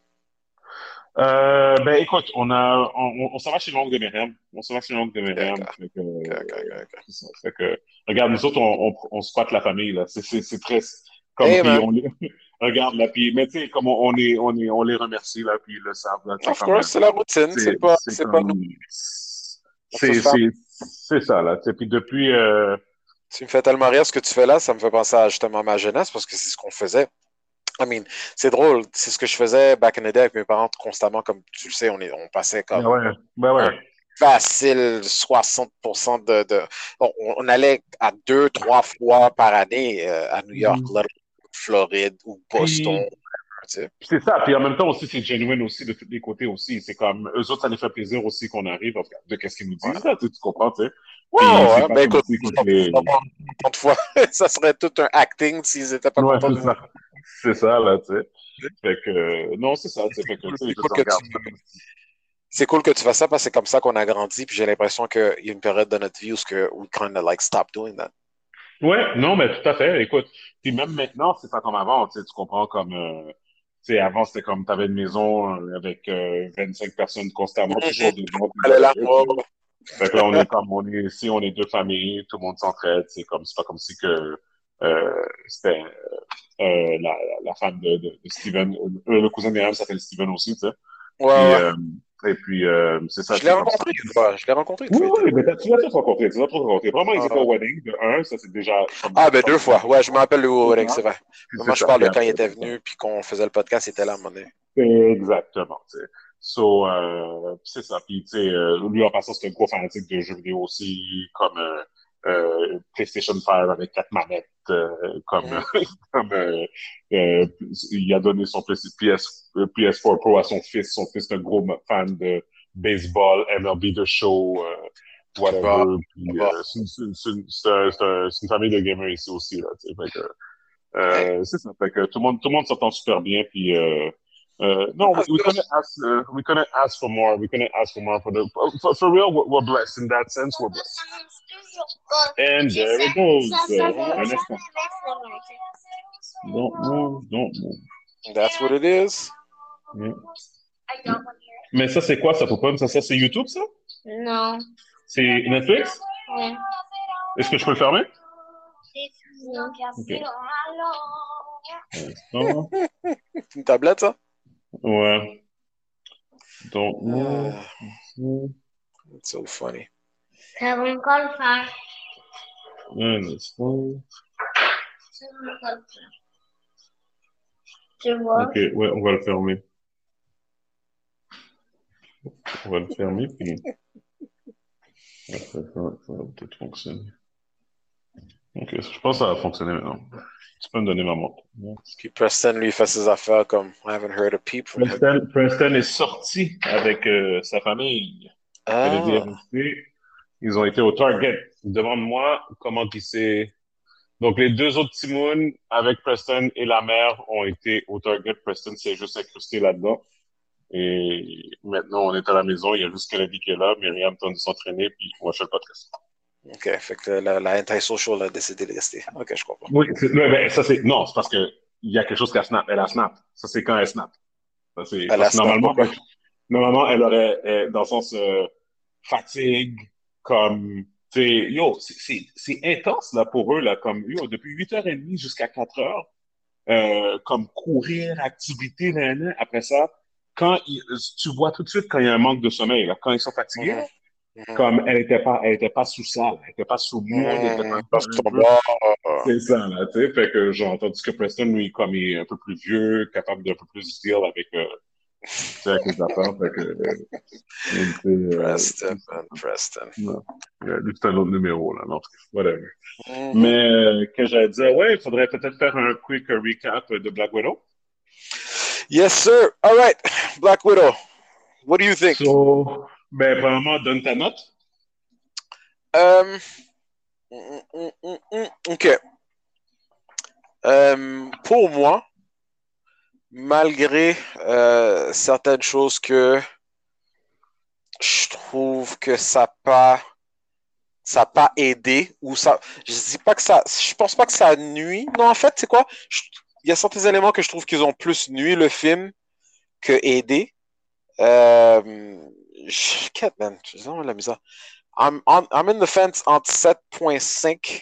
Speaker 2: Euh, ben écoute, on a, on, on s'en va chez l'oncle de Myriam. On s'en va chez l'oncle de Myriam. Fait que, fait que, regarde, nous autres, on, on, on squatte la famille là. C'est, très comme hey, puis on les, regarde là, puis mais tu sais, comme on, est, on est, on les remercie là, puis ils le savent là.
Speaker 1: Of course, c'est la routine, c'est, pas, c'est, pas nous.
Speaker 2: C'est, c'est, c'est ça là. Puis depuis. Euh,
Speaker 1: tu me fais tellement rire ce que tu fais là, ça me fait penser à justement ma jeunesse parce que c'est ce qu'on faisait. I mean, c'est drôle, c'est ce que je faisais back in the day avec mes parents constamment, comme tu le sais, on, est, on passait comme
Speaker 2: ouais, ouais, ouais.
Speaker 1: facile 60% de. de on, on, allait à deux, trois fois par année euh, à New York, mm. Floride ou Boston.
Speaker 2: C'est ça. Puis en même temps aussi, c'est genuine aussi de tous les côtés aussi. C'est comme, eux autres, ça les fait plaisir aussi qu'on arrive. De qu'est-ce qu'ils nous disent, là, tu, comprends, tu sais.
Speaker 1: Ouais, ben écoute, les... fois, ça serait tout un acting s'ils étaient pas
Speaker 2: ouais, contents. C'est ça, là, tu sais. Fait que, non, c'est ça,
Speaker 1: c'est cool, que tu... c'est cool que tu fasses ça parce que c'est comme ça qu'on a grandi. Puis j'ai l'impression qu'il y a une période de notre vie où que we kind of like stop doing that.
Speaker 2: Ouais, non, mais tout à fait. Écoute, puis même maintenant, c'est pas comme avant, tu sais, tu comprends comme. Euh, tu sais, avant, c'était comme tu avais une maison euh, avec euh, 25 personnes constamment, toujours des gens. Fait que là, on est comme, on est ici, on est deux familles, tout le monde s'entraide. C'est comme, c'est pas comme si que euh, c'était euh, la, la, femme de, de, de Steven. Euh, le cousin d'Iram s'appelle Steven aussi, tu sais.
Speaker 1: Ouais. Et,
Speaker 2: et puis, c'est ça.
Speaker 1: Je l'ai rencontré une fois. Je l'ai rencontré une
Speaker 2: fois. Oui, mais tu l'as tous rencontré. Tu l'as tous rencontré. Vraiment, il était ah. au wedding. De un, ça, c'est déjà.
Speaker 1: Ah, ben deux fois. Ouais, je me rappelle le wedding, c'est vrai. Moi, je parle de quand il était venu, puis qu'on faisait le podcast, il était là à un moment donné.
Speaker 2: Exactement, tu sais. So, euh, c'est ça. Puis, tu sais, euh, lui, en passant, c'est un gros fanatique de jeux vidéo aussi, comme euh, euh, PlayStation 5 avec quatre manettes, euh, comme, comme euh, euh, il a donné son PS, PS4 Pro à son fils. Son fils est un gros fan de baseball, MLB The Show, whatever. c'est une famille de gamers ici aussi. Là, fait que, c'est ça. Fait que tout le monde, tout le monde s'entend super bien. Puis, Uh, no, we, we couldn't ask. Uh, we couldn't ask for more. We couldn't ask for more for the. For, for real, we're, we're, blessed in that sense. We're blessed. And there it goes. Uh, don't move. Don't move.
Speaker 1: That's what it is.
Speaker 2: Yeah. Mais ça, c'est quoi ça, Poupon? Ça, ça? C'est YouTube, ça?
Speaker 3: Non.
Speaker 2: C'est Netflix?
Speaker 3: Oui.
Speaker 2: Est-ce que je peux le fermer?
Speaker 3: Okay.
Speaker 1: Une tablette, ça?
Speaker 2: Ouais. Donc, uh,
Speaker 1: it's so funny.
Speaker 3: Ça va encore le faire.
Speaker 2: Un instant.
Speaker 3: Tu vois?
Speaker 2: Ok, ouais, on va le fermer. On va le fermer, puis ça, va peut-être fonctionner. Ok, je pense que ça va fonctionner maintenant. Tu peux me donner ma montre.
Speaker 1: Puis Preston, lui, fait ses affaires comme I haven't heard a peep from
Speaker 2: Preston, Preston est sorti avec euh, sa famille.
Speaker 1: Ah.
Speaker 2: Ils ont été au Target. Demande-moi comment il s'est. Donc, les deux autres Timoun avec Preston et la mère ont été au Target. Preston s'est juste incrusté là-dedans. Et maintenant, on est à la maison. Il y a juste Kennedy qui est là. Myriam tente de s'entraîner, puis moi, je fais le podcast.
Speaker 1: OK. Fait que la, la anti-social a décidé de rester. OK, je comprends.
Speaker 2: Oui, ben, ça c'est. Non, c'est parce que il y a quelque chose qu'elle snap. Elle a snap. Ça, c'est quand elle snap. Ça, c'est. Normalement, normalement, elle aurait, elle, dans le sens euh, fatigue, comme. Yo, c'est intense là pour eux, là, comme yo, depuis 8h30 jusqu'à 4h. euh, comme courir, activité, nan, nan. après ça, quand il- tu vois tout de suite quand il y a un manque de sommeil, là, quand ils sont fatigués, Comme elle était pas, elle était pas sous ça, là, elle était pas sous monde, elle était pas sous C'est ça, là, tu sais, fait que genre, tandis que Preston, lui, comme il est un peu plus vieux, capable d'un peu plus deal avec, euh, tu sais, avec les affaires, fait que, euh, euh,
Speaker 1: Preston, man, Preston.
Speaker 2: non, Euh, lui, c'est un autre numéro, là, non, whatever.
Speaker 1: Mhm.
Speaker 2: Mais, euh, que j'allais dire, ouais, il faudrait peut-être faire un quick euh, recap de Black Widow.
Speaker 1: Yes, sir. All right. Black Widow. What do you think?
Speaker 2: So, ben, premièrement, donne ta note.
Speaker 1: Euh, OK. Euh, pour moi, malgré euh, certaines choses que je trouve que ça n'a pas, ça pas aidé, ou ça, je dis pas que ça, je pense pas que ça nuit. Non, en fait, c'est quoi? Il y a certains éléments que je trouve qu'ils ont plus nuit le film que aidé. Euh, je, quête, man, j'ai vraiment de la misère. I'm, on- I'm in the fence entre 7.5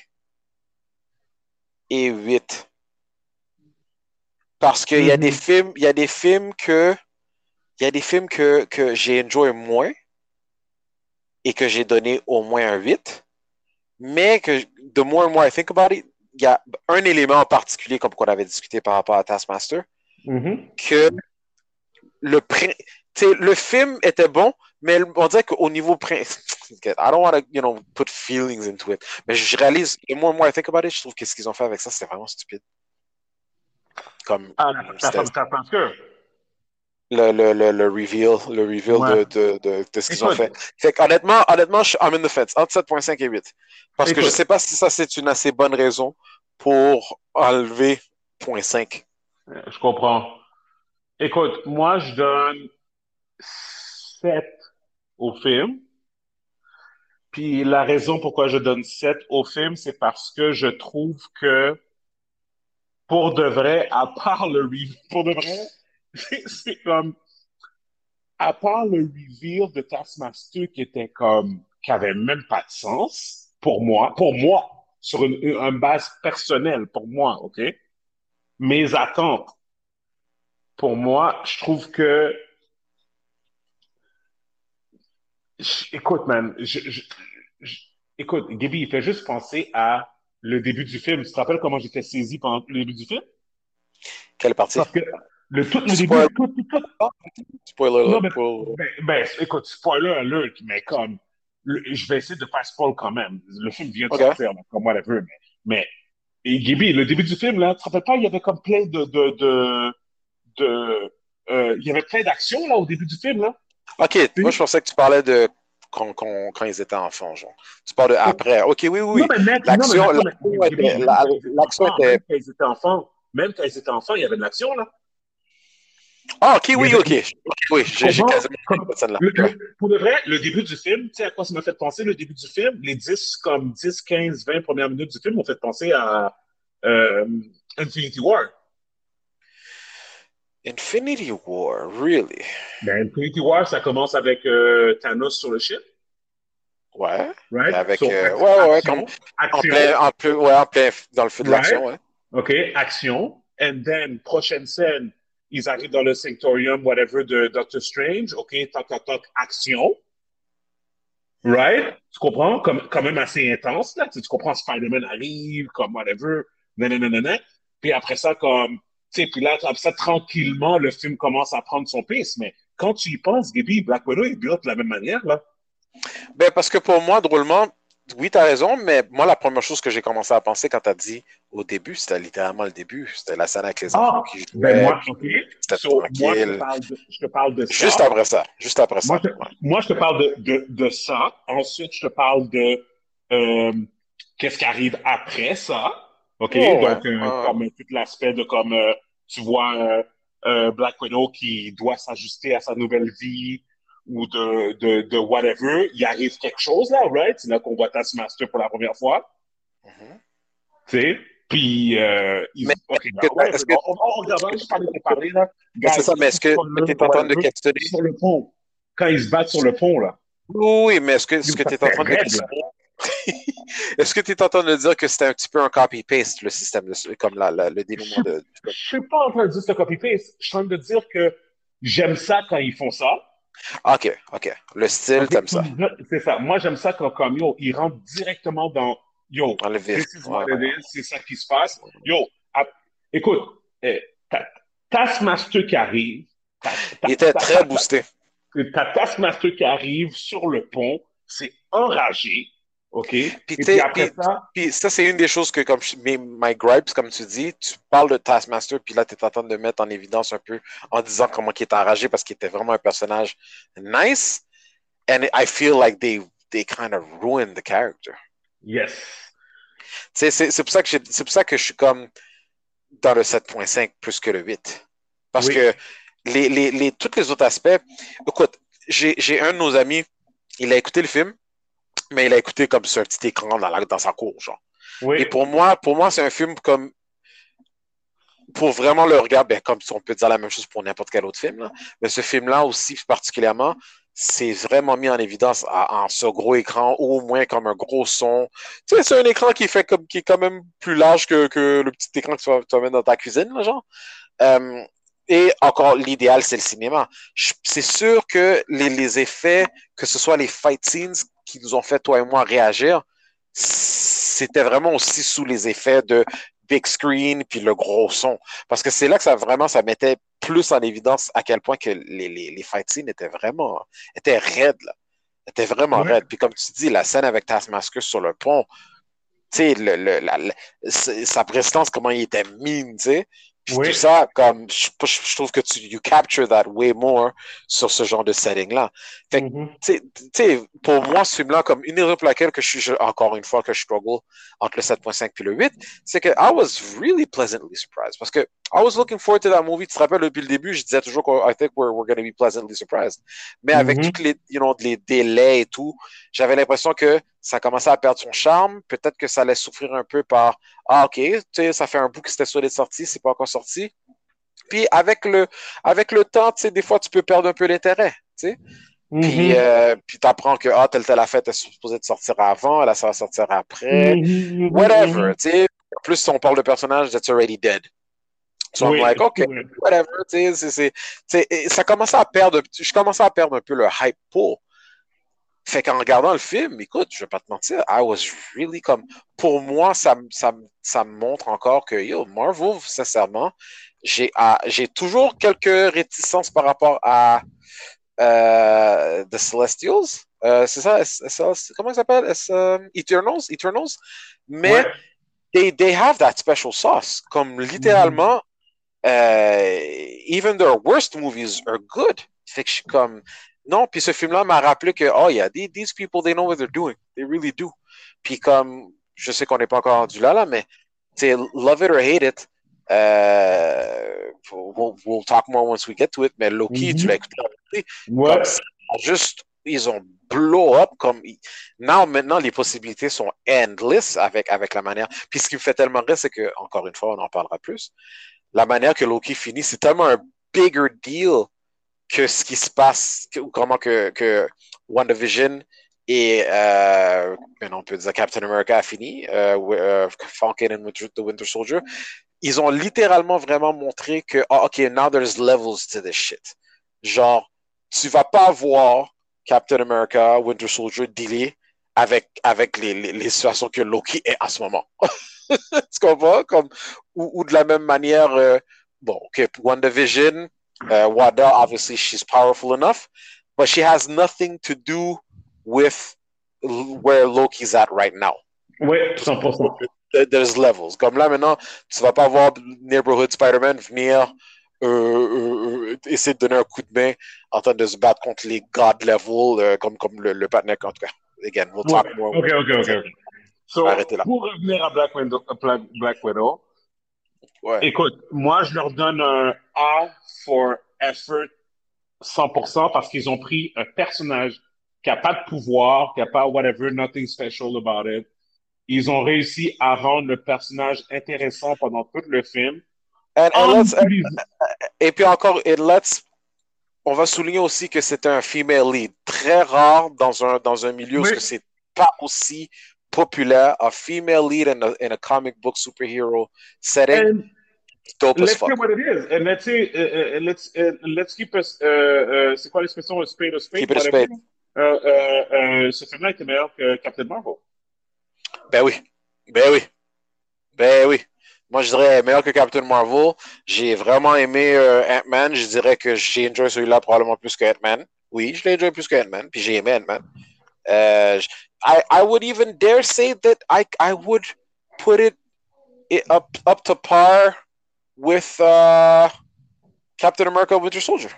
Speaker 1: et 8. Parce qu'il y a
Speaker 2: Mhm.
Speaker 1: des films, il y a des films que, il y a des films que, que j'ai enjoyé moins et que j'ai donné au moins un 8. Mais que, the more and more I think about it, il y a un élément en particulier, comme qu'on avait discuté par rapport à Taskmaster,
Speaker 2: Mhm.
Speaker 1: que le, le film était bon, mais on dirait qu'au niveau I don't want to, you know, put feelings into it. Mais je réalise, et moi, moi, I think about it, je trouve que ce qu'ils ont fait avec ça, c'était vraiment stupide. Comme
Speaker 2: Ah, que?
Speaker 1: le, le, le, le reveal, le reveal
Speaker 2: Ouais.
Speaker 1: de, de, de, de ce qu'ils ont fait. Fait honnêtement, honnêtement, je suis I'm in the fence, entre 7.5 et 8. Parce que je sais pas si ça, c'est une assez bonne raison pour enlever 0.5.
Speaker 2: Euh, Je comprends. Écoute, moi, je donne 7 au film. Puis la raison pourquoi je donne 7 au film, c'est parce que je trouve que pour de vrai, à part le reveal, pour de vrai, c'est comme, à part le reveal de Taskmaster qui était comme, qui avait même pas de sens, pour moi, pour moi, sur une, une base personnelle, pour moi, OK? Mes attentes, pour moi, je trouve que, écoute, man, je, je- je- écoute, Gaby, il fait juste penser à le début du film. Tu te rappelles comment j'étais saisi pendant le début du film?
Speaker 1: Quelle partie?
Speaker 2: Parce que le tout le début,
Speaker 1: Spoil-
Speaker 2: tout, tout, tout,
Speaker 1: Spoiler alert
Speaker 2: ben, ben, écoute, spoiler alert, mais comme, le- je vais essayer de pas spoil quand même. Le film vient de sortir, comme whatever, mais, mais, et Gibi, le début du film, là, tu te rappelles pas, il y avait comme plein de, de, de, de, euh, il y avait plein d'actions, là, au début du film, là.
Speaker 1: Ok, moi je pensais que tu parlais de quand, quand, quand ils étaient enfants, genre. Tu parles de après. Ok, oui, oui, L'action- était-
Speaker 2: quand ils étaient
Speaker 1: l'action
Speaker 2: enfants,
Speaker 1: était-
Speaker 2: Même quand ils étaient enfants, même quand ils étaient enfants, il y avait de l'action, là.
Speaker 1: Ah, ok, oui, ok. oui, j'ai quasiment.
Speaker 2: Le- le- pour de vrai, le début du film, tu sais à quoi ça m'a fait penser le début du film? Les 10, comme 10, 15, 20 premières minutes du film m'ont fait penser à euh, Infinity War.
Speaker 1: Infinity War, really?
Speaker 2: Ben, Infinity War, ça commence avec euh, Thanos sur le ship,
Speaker 1: Ouais.
Speaker 2: right?
Speaker 1: Avec,
Speaker 2: So,
Speaker 1: euh,
Speaker 2: action,
Speaker 1: ouais, ouais,
Speaker 2: action,
Speaker 1: comme- En plein, en plein, ouais, en plein dans le feu de
Speaker 2: Right?
Speaker 1: l'action, ouais.
Speaker 2: OK, action. And then, prochaine scène, ils arrivent dans le Sanctorium, whatever, de Doctor Strange. OK, toc, toc, toc, action. Right? Tu comprends? Comme, quand même assez intense, là. Tu, tu comprends, Spider-Man arrive, comme whatever, nanana. Puis après ça, comme, sais, puis là, ça, tranquillement, le film commence à prendre son pace. Mais quand tu y penses, Gaby, Black Widow est built de la même manière, là.
Speaker 1: Ben, parce que pour moi, drôlement, oui, t'as raison, mais moi, la première chose que j'ai commencé à penser quand t'as dit au début, c'était littéralement le début. C'était la scène avec les enfants qui jouaient.
Speaker 2: Ben, moi, So, je te parle de, je te parle de ça.
Speaker 1: Juste après ça. Juste après ça.
Speaker 2: Moi, je,
Speaker 1: ouais.
Speaker 2: moi, je te parle de, de, de ça. Ensuite, je te parle de euh, qu'est-ce qui arrive après ça. OK?
Speaker 1: Oh, ouais.
Speaker 2: Donc, euh, comme tout l'aspect de comme euh, tu vois euh, euh, Black Widow qui doit s'ajuster à sa nouvelle vie ou de, de, de whatever. Il arrive quelque chose là, right? C'est là qu'on voit Taskmaster pour la première fois.
Speaker 1: Mhm.
Speaker 2: Tu sais? Puis, euh, ils...
Speaker 1: Mais
Speaker 2: OK,
Speaker 1: est-ce
Speaker 2: ben,
Speaker 1: que-
Speaker 2: ouais,
Speaker 1: est-ce
Speaker 2: bon,
Speaker 1: que-
Speaker 2: on, regarde, je parlais de parler là.
Speaker 1: Mais C'est ça, mais est-ce que tu es en train de questionner?
Speaker 2: Sur le pont. Quand ils se battent sur le pont, là.
Speaker 1: Oui, mais est-ce que, est-ce que
Speaker 2: Ça
Speaker 1: tu es en train de questionner? Est-ce que tu es en train de dire que c'était un petit peu un copy-paste, le système, de, comme la, la, le dénouement de.
Speaker 2: Je suis pas en train de dire que c'est un copy-paste. Je suis en train de dire que j'aime ça quand ils font ça.
Speaker 1: OK, OK. Le style,
Speaker 2: Ok,
Speaker 1: t'aimes ça.
Speaker 2: C'est ça. Moi, j'aime ça quand, comme yo, ils rentrent directement dans yo,
Speaker 1: Dans le vif.
Speaker 2: c'est ça qui se passe. Yo, à- écoute, eh, ta- Taskmaster qui arrive.
Speaker 1: Il était
Speaker 2: ta-
Speaker 1: très
Speaker 2: ta-
Speaker 1: boosté.
Speaker 2: T'as Taskmaster qui arrive sur le pont, c'est enragé, OK? Et puis après
Speaker 1: puis-
Speaker 2: ça,
Speaker 1: Puis ça, c'est une des choses que, comme je- mes, my gripes, comme tu dis, tu parles de Taskmaster, puis là, tu es en train de mettre en évidence un peu en disant comment il était enragé parce qu'il était vraiment un personnage nice. And I feel like they, they kind of ruined the character.
Speaker 2: yes.
Speaker 1: C'est c'est pour, ça que j'ai- c'est pour ça que je suis comme dans le 7.5 plus que le 8. Parce
Speaker 2: Oui.
Speaker 1: que les, les, les, tous les autres aspects. Écoute, j'ai j'ai un de nos amis, il a écouté le film, mais il a écouté comme sur un petit écran dans, la, dans sa cour, genre.
Speaker 2: Oui.
Speaker 1: Et pour moi, pour moi, c'est un film comme pour vraiment le regarder, ben, comme on peut dire la même chose pour n'importe quel autre film, là. mais ce film-là aussi particulièrement, c'est vraiment mis en évidence à- en ce gros écran, ou au moins comme un gros son. Tu sais, c'est un écran qui fait comme qui est quand même plus large que, que le petit écran que tu vas, tu mettre dans ta cuisine, là, genre. Euh, et encore, l'idéal, c'est le cinéma. C'est sûr que les, les effets, que ce soit les fight scenes qui nous ont fait, toi et moi, réagir, c'était vraiment aussi sous les effets de big screen puis le gros son. Parce que c'est là que ça vraiment, ça mettait plus en évidence à quel point que les, les, les fight scenes étaient vraiment, étaient raides, là. Étaient vraiment
Speaker 2: Ouais.
Speaker 1: raides. Puis comme tu dis, la scène avec Taskmaster sur le pont, tu sais, le, le, la- la- s- sa prestance, comment il était mine, tu sais. Puis
Speaker 2: Oui.
Speaker 1: tout ça, comme, je, je- je trouve que tu, you capture that way more sur ce genre de setting-là. Fait que,
Speaker 2: Mhm.
Speaker 1: tu sais- tu sais, pour moi, ce film-là, comme une des raisons pour laquelle que je suis, je- encore une fois, que je struggle entre le 7.5 et le 8, c'est que I was really pleasantly surprised. Parce que I was looking forward to that movie. Tu te rappelles, depuis le début, je disais toujours que I think we're, we're going to be pleasantly surprised. Mais avec
Speaker 2: Mhm.
Speaker 1: tous les, you know, les délais et tout, j'avais l'impression que ça commençait à perdre son charme. Peut-être que ça allait souffrir un peu par, ah, OK, tu sais, ça fait un bout que c'était sur les sorties, c'est pas encore sorti. Puis avec le, avec le temps, tu sais, des fois, tu peux perdre un peu l'intérêt, tu sais. Puis,
Speaker 2: Mhm.
Speaker 1: euh, puis t'apprends que ah, telle telle affaire est supposée de sortir avant, là ça va sortir après,
Speaker 2: Mhm.
Speaker 1: whatever, tu sais. En plus, si on parle de personnage that's already dead. So
Speaker 2: Oui,
Speaker 1: I'm like, OK,
Speaker 2: oui.
Speaker 1: whatever, tu sais, tu ça commençait à perdre, je commençais à perdre un peu le hype pour. Fait qu'en regardant le film, écoute, je vais pas te mentir, I was really comme, pour moi, ça, me- ça, ça me montre encore que, yo, Marvel, sincèrement, j'ai ah, j'ai toujours quelques réticences par rapport à euh, The Celestials. Euh, c'est ça, S- comment ça s'appelle? Euh, Eternals? Eternals? Mais
Speaker 2: Ouais.
Speaker 1: they, they have that special sauce. Comme littéralement, euh, even their worst movies are good. Fait que je suis comme, non, puis ce film-là m'a rappelé que, oh yeah, these, these people, they know what they're doing. They really do. Puis comme, je sais qu'on n'est pas encore rendu là, là, mais, tu love it or hate it, euh, we'll, we'll talk more once we get to it, mais Loki,
Speaker 2: Mhm.
Speaker 1: tu l'as écouté,
Speaker 2: Ouais.
Speaker 1: comme juste, ils ont blow up comme. Now, maintenant, les possibilités sont endless avec, avec la manière. Puis ce qui me fait tellement rire, c'est que, encore une fois, on en parlera plus. La manière que Loki finit, c'est tellement un bigger deal que ce qui se passe, ou comment que, que WandaVision et, euh, maintenant on peut dire Captain America a fini, euh, euh, Falcon and Winter, Soldier. Ils ont littéralement vraiment montré que, ah, OK, now there's levels to this shit. Genre, tu vas pas voir Captain America, Winter Soldier dealer avec, avec les, les, situations que Loki est en ce moment. tu comprends? Comme, ou, ou de la même manière, euh, bon, OK, WandaVision, uh, Wanda, obviously, she's powerful enough, but she has nothing to do with where Loki's at right now.
Speaker 2: Oui, 100%.
Speaker 1: There's levels. Comme là, maintenant, tu vas pas voir Neighborhood Spider-Man venir euh, euh, euh, essayer de donner un coup de main en train de se battre contre les God level, euh, comme, comme le, le partenaire, en tout cas. Again, we'll talk
Speaker 2: Ouais.
Speaker 1: more.
Speaker 2: OK, OK, OK. ok. So,
Speaker 1: Arrêtez là.
Speaker 2: pour revenir à Black Widow, Black Widow,
Speaker 1: Ouais.
Speaker 2: écoute, moi, je leur donne un A for effort 100% parce qu'ils ont pris un personnage qui n'a pas de pouvoir, qui n'a pas whatever, nothing special about it. Ils ont réussi à rendre le personnage intéressant pendant tout le film.
Speaker 1: And, and
Speaker 2: En
Speaker 1: let's-
Speaker 2: utilisant-
Speaker 1: et puis encore, et let's, on va souligner aussi que c'est un female lead. Très rare dans un, dans un milieu où
Speaker 2: Oui.
Speaker 1: ce que c'est pas aussi populaire, a female lead in a, in a comic book superhero setting?
Speaker 2: And
Speaker 1: dope
Speaker 2: let's say what it is. And let's say, uh, uh, let's, uh, let's keep us, c'est quoi l'expression, spade a spade?
Speaker 1: Keep it a
Speaker 2: whatever.
Speaker 1: spade.
Speaker 2: Euh, euh, euh, ce film-là était meilleur que Captain Marvel.
Speaker 1: Ben oui. Ben oui. Ben oui. Moi, je dirais meilleur que Captain Marvel. J'ai vraiment aimé Ant-Man. Je dirais que j'ai enjoyé celui-là probablement plus que Ant-Man. Oui, je l'ai enjoyé plus que Ant-Man. Puis j'ai aimé Ant-Man. Euh, I, I would even dare say that I, I would put it, it up, up to par with uh, Captain America Winter Soldier.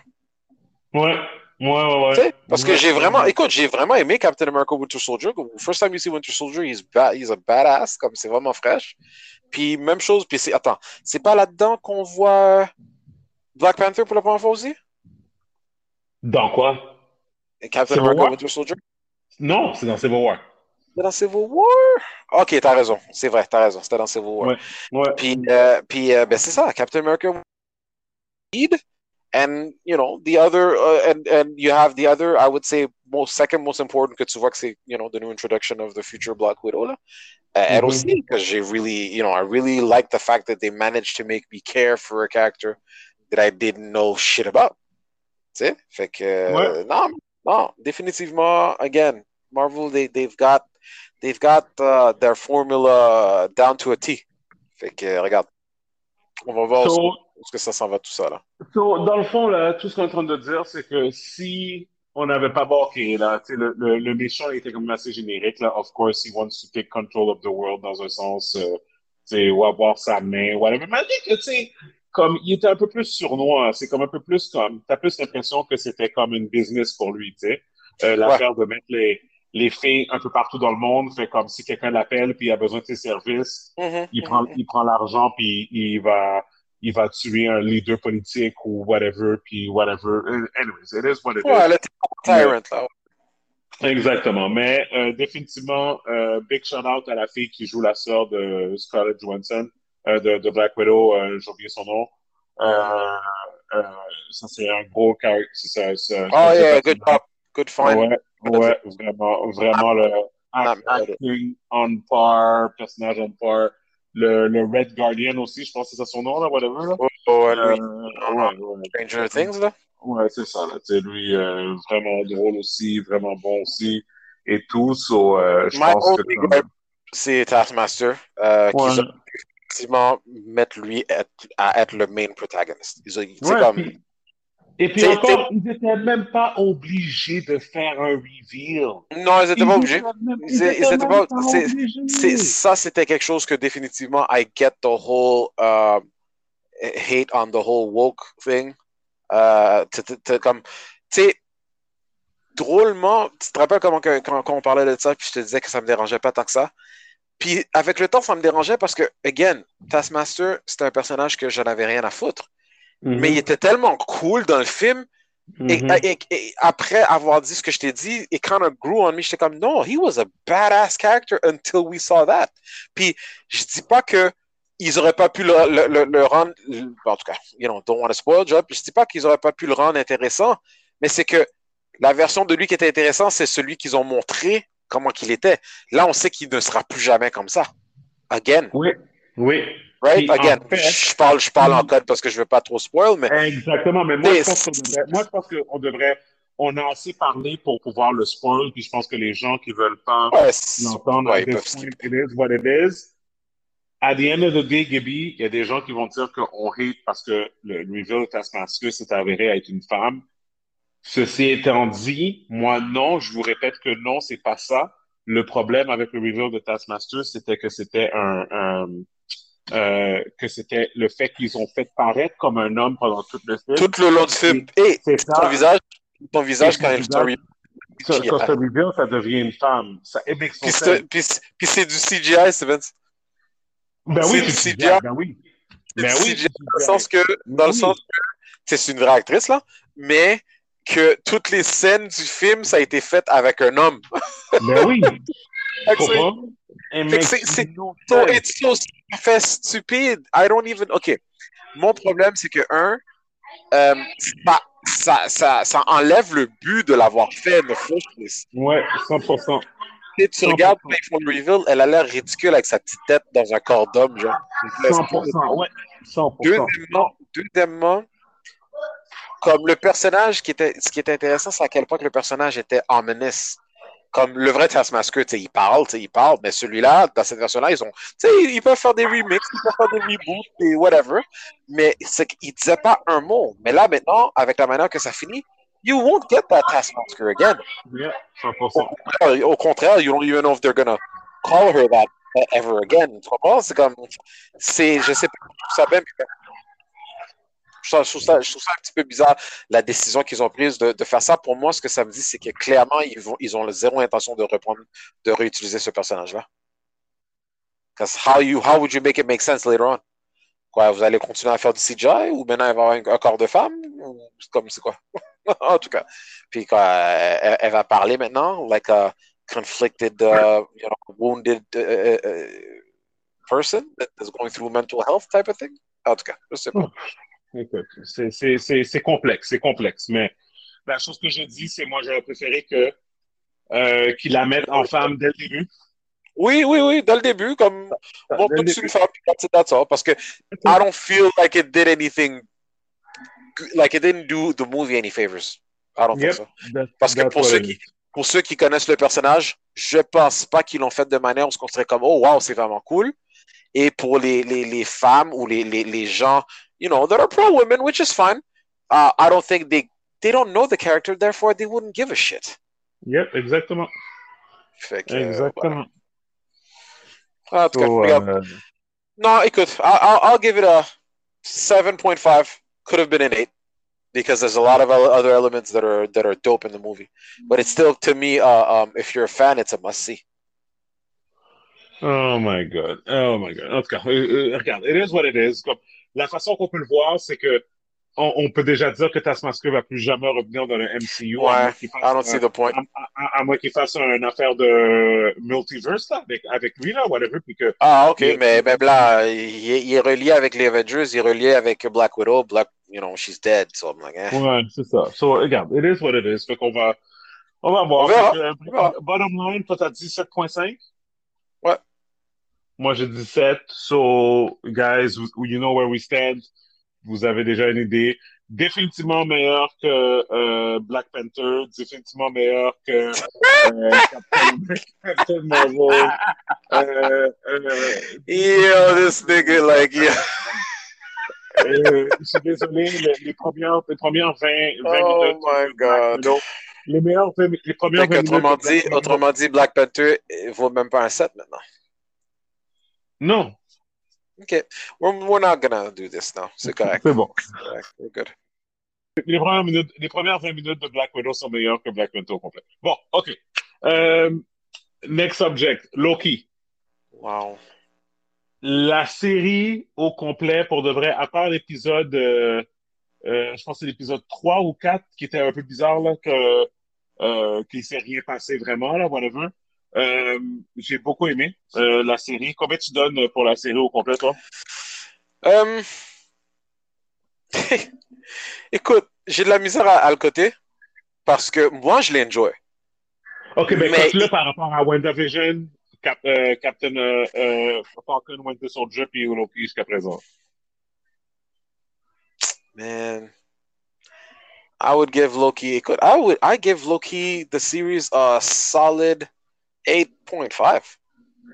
Speaker 2: Ouais, ouais, ouais.
Speaker 1: Parce que j'ai vraiment, écoute, j'ai vraiment aimé Captain America Winter Soldier. First time you see Winter Soldier, he's, ba- he's a badass, comme c'est vraiment fraîche. Puis même chose, puis c'est, attends, c'est pas là-dedans qu'on voit Black Panther pour la première fois aussi?
Speaker 2: Dans quoi?
Speaker 1: Captain America? Winter Soldier?
Speaker 2: Non, c'est dans Civil War.
Speaker 1: C'était dans Civil War? Ok, t'as raison, c'est vrai, t'as raison, c'était dans Civil War.
Speaker 2: Ouais. Ouais.
Speaker 1: Puis, euh, puis euh, ben c'est ça, Captain America and you know the other, uh, and and you have the other, I would say most second most important que tu vois que c'est you know the new introduction of the future Black Widow là. Uh,
Speaker 2: Mhm.
Speaker 1: aussi, because j'ai really, you know, I really like the fact that they managed to make me care for a character that I didn't know shit about. Tu sais, fait que euh, non, non, définitivement, again, Marvel they they've got they've got uh, their formula down to a T. Fait que regarde, on va voir
Speaker 2: So,
Speaker 1: où est-ce que ça s'en va tout ça là.
Speaker 2: so, dans le fond, là, tout ce qu'on est en train de dire, c'est que si on n'avait pas Bucky, là, le, le, le méchant était comme assez générique, là. Of course, he wants to take control of the world dans un sens, euh, tu ou avoir sa main, whatever. Mais que, tu sais, comme, il était un peu plus sournois. C'est comme un peu plus comme, t'as plus l'impression que c'était comme une business pour lui, tu sais. Euh, L'affaire de mettre les, les filles un peu partout dans le monde, fait comme si quelqu'un l'appelle puis il a besoin de ses services, il prend, il prend l'argent puis il va, il va tuer un leader politique ou whatever, puis whatever. Anyways, it is what it
Speaker 1: Ouais,
Speaker 2: is.
Speaker 1: tyrant là.
Speaker 2: Exactement. Mais euh, définitivement, euh, big shout out à la fille qui joue la sœur de Scarlett Johansson, euh, de, de Black Widow, j'ai oublié son nom. Ça, c'est un gros caractère. c'est-
Speaker 1: Oh yeah, good job, good find.
Speaker 2: Ouais, ouais, vraiment, vraiment le
Speaker 1: Ah,
Speaker 2: act- acting on par, personnage on par. Le, le Red Guardian aussi, je pense que c'est ça son nom, là, whatever. Là.
Speaker 1: Oh, oh, lui,
Speaker 2: Euh, ouais, ouais.
Speaker 1: Stranger Things là.
Speaker 2: Ouais, c'est ça. Là. Tu sais, lui, euh, vraiment drôle aussi, vraiment bon aussi, et tout. So, euh, je
Speaker 1: My
Speaker 2: pense que comme-
Speaker 1: c'est Taskmaster, euh,
Speaker 2: Ouais.
Speaker 1: ont effectivement mettre lui être- à être le main protagonist. Ils ont, tu sais,
Speaker 2: Ouais,
Speaker 1: comme,
Speaker 2: puis- Et puis encore, ils n'étaient même pas obligés de faire un reveal.
Speaker 1: non, ils étaient pas obligés. Ils- ça, c'était quelque chose que définitivement, I get the whole uh, hate on the whole woke thing. T- comme, tu sais, drôlement, tu te rappelles comment que- quand, quand on parlait de ça, puis je te disais que ça me dérangeait pas tant que ça. Puis avec le temps, ça me dérangeait parce que, again, Taskmaster, c'était un personnage que je n'avais rien à foutre.
Speaker 2: Mhm.
Speaker 1: Mais il était tellement cool dans le film. Et,
Speaker 2: Mhm.
Speaker 1: et- et après avoir dit ce que je t'ai dit, it kind of grew on me. J'étais comme, no, he was a badass character until we saw that. Puis, je dis pas que ils auraient pas pu le, le- le- le rendre, en tout cas, you know, don't want to spoil job. Je dis pas qu'ils auraient pas pu le rendre intéressant, mais c'est que la version de lui qui était intéressant, c'est celui qu'ils ont montré comment qu'il était. Là, on sait qu'il ne sera plus jamais comme ça. Again,
Speaker 2: Oui, oui.
Speaker 1: Right?
Speaker 2: En
Speaker 1: Again.
Speaker 2: fait-
Speaker 1: je parle, je parle en code parce que je veux pas trop spoil, mais
Speaker 2: Exactement, mais moi, je pense qu'on devrait, moi, je pense qu'on devrait, on a assez parlé pour pouvoir le spoil, puis je pense que les gens qui veulent pas
Speaker 1: ouais,
Speaker 2: l'entendre,
Speaker 1: ouais, ils peuvent skipper.
Speaker 2: it is what it is. At the end of the day, Gaby, il y a des gens qui vont dire qu'on hate parce que le reveal de Taskmaster s'est avéré être une femme. Ceci étant dit, moi, non, je vous répète que non, c'est pas ça. Le problème avec le reveal de Taskmaster, c'était que c'était un, un euh, que c'était le fait qu'ils ont fait paraître comme un homme pendant tout le film.
Speaker 1: Tout le long du film. Et ton visage, ton visage quand il story.
Speaker 2: Quand ça reveal, ça devient une femme. Ça makes no
Speaker 1: Puis c'est du CGI, Steven.
Speaker 2: Ben oui,
Speaker 1: du CGI.
Speaker 2: CGI. Ben oui. Ben oui,
Speaker 1: CGI dans le sens que, dans le
Speaker 2: Oui.
Speaker 1: sens que, c'est une vraie actrice, là, mais que toutes les scènes du film, ça a été fait avec un homme.
Speaker 2: Ben oui.
Speaker 1: C'est- So, fait stupide. I don't even. OK. Mon problème, c'est que, un, euh, ça, ça, ça, ça enlève le but de l'avoir fait first place.
Speaker 2: Ouais, 100%.
Speaker 1: Tu, tu regardes quand ils font le reveal, elle a l'air ridicule avec sa petite tête dans un corps d'homme, genre.
Speaker 2: 100%, ouais. 100%.
Speaker 1: Deuxièmement, deuxièmement, comme le personnage qui était, ce qui était intéressant, c'est à quel point que le personnage était ominous. Comme le vrai Taskmaster, tu sais, il parle, tu sais, il parle, mais celui-là, dans cette version-là, ils ont, tu sais, ils peuvent faire des remixes, ils peuvent faire des reboots et whatever, mais c'est qu'ils disaient pas un mot. Mais là, maintenant, avec la manière que ça finit, you won't get that Taskmaster again.
Speaker 2: Yeah, 100%.
Speaker 1: Au contraire, au contraire, you don't even know if they're gonna call her that ever again. Tu comprends? C'est comme, c'est, je sais pas, je trouve ça bien, je trouve, ça, un petit peu bizarre, la décision qu'ils ont prise de, faire ça. Pour moi, ce que ça me dit, c'est que clairement, ils, ont zéro intention de reprendre, de réutiliser ce personnage-là. Because how, you, how would you make it make sense later on? Quoi, vous allez continuer à faire du CGI ou maintenant avoir un, corps de femme? Ou comme c'est quoi? en tout cas. Puis quoi, elle, va parler maintenant, like a conflicted, uh, you know, wounded uh, uh, person that is going through mental health type of thing? En tout cas, je sais pas.
Speaker 2: Écoute, c'est- c'est c'est- c'est complexe, c'est complexe. Mais la chose que je dis, c'est moi, j'aurais préféré que euh, qu'ils la mettent en femme dès le début.
Speaker 1: Oui, oui, oui, dès le début, comme suite
Speaker 2: début.
Speaker 1: faire, puis that's all. Parce que I don't feel like it did anything, like it didn't do the movie any favors. I don't
Speaker 2: Yep.
Speaker 1: think so.
Speaker 2: That-
Speaker 1: Parce que pour ceux qui, pour ceux qui connaissent le personnage, je pense pas qu'ils l'ont fait de manière où on serait comme, oh wow, c'est vraiment cool. Et pour les, les, les femmes ou les, les, les gens, you know, that are pro-women, which is fine, uh, I don't think they, they don't know the character, therefore they wouldn't give a shit.
Speaker 2: Yep, exactement.
Speaker 1: Fait que,
Speaker 2: Exactement.
Speaker 1: voilà. En tout cas,
Speaker 2: So,
Speaker 1: regarde.
Speaker 2: euh,
Speaker 1: No, écoute, I- I'll, I'll give it a 7.5. Could have been an 8 because there's a lot of other elements that are that are dope in the movie. But it's still, to me, uh, um, if you're a fan, it's a must see.
Speaker 2: Oh my God. Oh my God. En tout cas, euh, euh, regarde, it is what it is. Comme, la façon qu'on peut le voir, c'est que on, on peut déjà dire que Taskmaster va plus jamais revenir dans le MCU. à moins
Speaker 1: Ouais,
Speaker 2: qu'il fasse
Speaker 1: I don't
Speaker 2: un-
Speaker 1: see the point.
Speaker 2: à, moins qu'il fasse une affaire de multiverse là, avec, avec lui, là, whatever, puis que
Speaker 1: Ah, ok,
Speaker 2: Yeah.
Speaker 1: mais même là, il, est- il est relié avec les Avengers, il est relié avec Black Widow. Black, you know, she's dead. So I'm like, eh.
Speaker 2: Ouais, c'est ça. So, regarde, it is what it is. Fait qu'on va, on va voir.
Speaker 1: On verra.
Speaker 2: Fait que, euh,
Speaker 1: On verra.
Speaker 2: Bottom line, toi, t'as dit 7.5?
Speaker 1: Ouais.
Speaker 2: Moi, j'ai dit 7. So, guys, you know where we stand. Vous avez déjà une idée. Définitivement meilleur que euh, Black Panther. Définitivement meilleur que euh, Captain, Captain Marvel. Euh, euh,
Speaker 1: Yo, this nigga, like, yeah.
Speaker 2: je suis désolé, les, les premières, les premières 20, 20
Speaker 1: Oh
Speaker 2: minutes.
Speaker 1: my
Speaker 2: de Black
Speaker 1: God.
Speaker 2: Widow, Les meilleures, vingt- les premières
Speaker 1: Fait
Speaker 2: 20 minutes.
Speaker 1: qu'autrement
Speaker 2: de Black
Speaker 1: dit,
Speaker 2: Widow-
Speaker 1: autrement dit, Black Panther eh, vaut même pas un 7 maintenant.
Speaker 2: Non,
Speaker 1: Ok, we're, we're not gonna do this now. C'est correct.
Speaker 2: c'est bon.
Speaker 1: Correct. We're good.
Speaker 2: Les premières, minutes, les premières 20 minutes de Black Widow sont meilleures que Black Panther au complet. Bon, OK. Euh, next subject, Loki.
Speaker 1: Wow.
Speaker 2: La série au complet, pour de vrai, à part l'épisode, euh, euh, je pense que c'est l'épisode 3 ou 4 qui était un peu bizarre, là, que, euh, qu'il s'est rien passé vraiment, là, whatever. Euh, j'ai beaucoup aimé euh, la série. Combien tu donnes pour la série au complet, toi?
Speaker 1: Euh, Écoute, j'ai de la misère à, à le côté parce que moi, je l'ai enjoy.
Speaker 2: OK, ben,
Speaker 1: Mais-
Speaker 2: cote-le par rapport à WandaVision, Cap, euh, Captain Falcon, Winter Soldier, puis Loki jusqu'à présent.
Speaker 1: Man, I would give Loki. Écoute, I would. I give Loki the series a solid 8.5.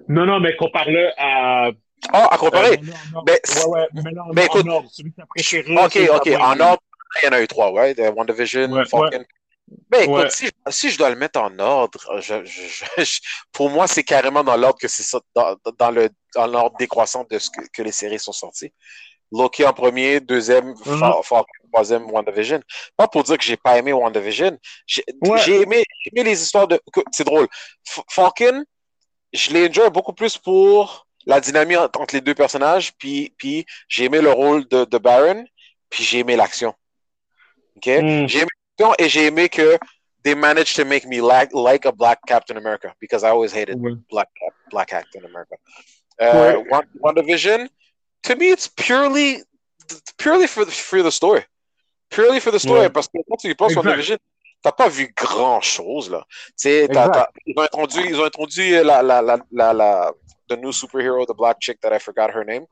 Speaker 2: Non, non, mais compare-le à...
Speaker 1: Oh, à comparer.
Speaker 2: Euh, non, non,
Speaker 1: Mais-
Speaker 2: ouais, ouais, mais non,
Speaker 1: mais
Speaker 2: en
Speaker 1: écoute,
Speaker 2: ordre, celui que t'as préféré.
Speaker 1: Ok, ok. En ordre, il y en a eu trois, ouais. de WandaVision,
Speaker 2: Ouais,
Speaker 1: Falcon. Mais écoute,
Speaker 2: Ouais.
Speaker 1: si, si je dois le mettre en ordre, je, je- je- je- pour moi, c'est carrément dans l'ordre que c'est ça, dans, dans le dans l'ordre décroissant de ce que, que les séries sont sorties. Loki en premier, deuxième,
Speaker 2: Mhm.
Speaker 1: Falcon, troisième, WandaVision. Pas pour dire que j'ai pas aimé WandaVision. J'ai
Speaker 2: Ouais.
Speaker 1: aimé, j'ai aimé les histoires de. C'est drôle. F- Falcon, je l'ai enjoy beaucoup plus pour la dynamique entre les deux personnages, puis, puis j'ai aimé le rôle de, de Baron, puis j'ai aimé l'action. OK?
Speaker 2: Mm.
Speaker 1: J'ai aimé l'action et j'ai aimé que they managed to make me like, like a black Captain America because I always hated
Speaker 2: Ouais.
Speaker 1: black black Captain America. Uh,
Speaker 2: Ouais.
Speaker 1: Wan- WandaVision, to me, it's purely purely for the, for the story. Purely for the story.
Speaker 2: Ouais.
Speaker 1: Parce que quand tu y penses. WandaVision, t'as pas vu grand chose, là. Tu t'as- t'as- ils ont introduit, ils ont introduit la, la, la, la, la, the new superhero, the black chick that I forgot her name.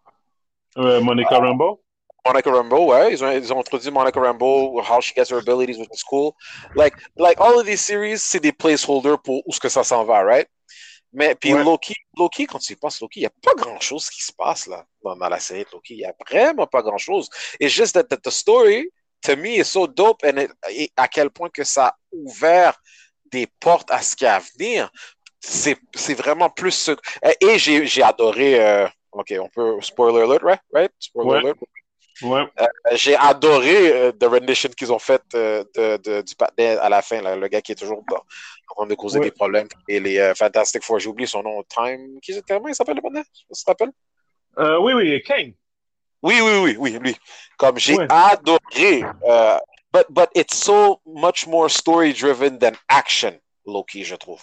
Speaker 2: Euh, Monica Rambeau?
Speaker 1: Monica Rambeau, ouais, ils ont, ils ont introduit Monica Rambeau, how she gets her abilities, which is cool. Like, like all of these series, c'est des placeholders pour où ce que ça s'en va, right? Mais puis
Speaker 2: Ouais.
Speaker 1: Loki, Loki, quand tu y penses, Loki, il n'y a pas grand-chose qui se passe là dans, dans la série de Loki. Il n'y a vraiment pas grand-chose. It's just that, that the story, to me, is so dope and it- et à quel point que ça a ouvert des portes à ce qui est à venir. C'est c'est vraiment plus ce... Et j'ai j'ai adoré... euh, OK, on peut... Spoiler alert, right? right? Spoiler
Speaker 2: Ouais.
Speaker 1: alert?
Speaker 2: Ouais.
Speaker 1: Euh, J'ai adoré euh, The Rendition qu'ils ont fait euh, de, de- du patin à la fin, là, le gars qui est toujours dans- en train de causer
Speaker 2: Ouais.
Speaker 1: des problèmes. Et les Fantastic Four, j'ai oublié son nom, Time. Qui, comment il s'appelle le patin? Tu te rappelles?
Speaker 2: Oui, oui, Kane.
Speaker 1: Oui, oui, oui, oui, lui. Comme j'ai
Speaker 2: Ouais.
Speaker 1: adoré. euh, but, but it's so much more story driven than action, Loki, je trouve.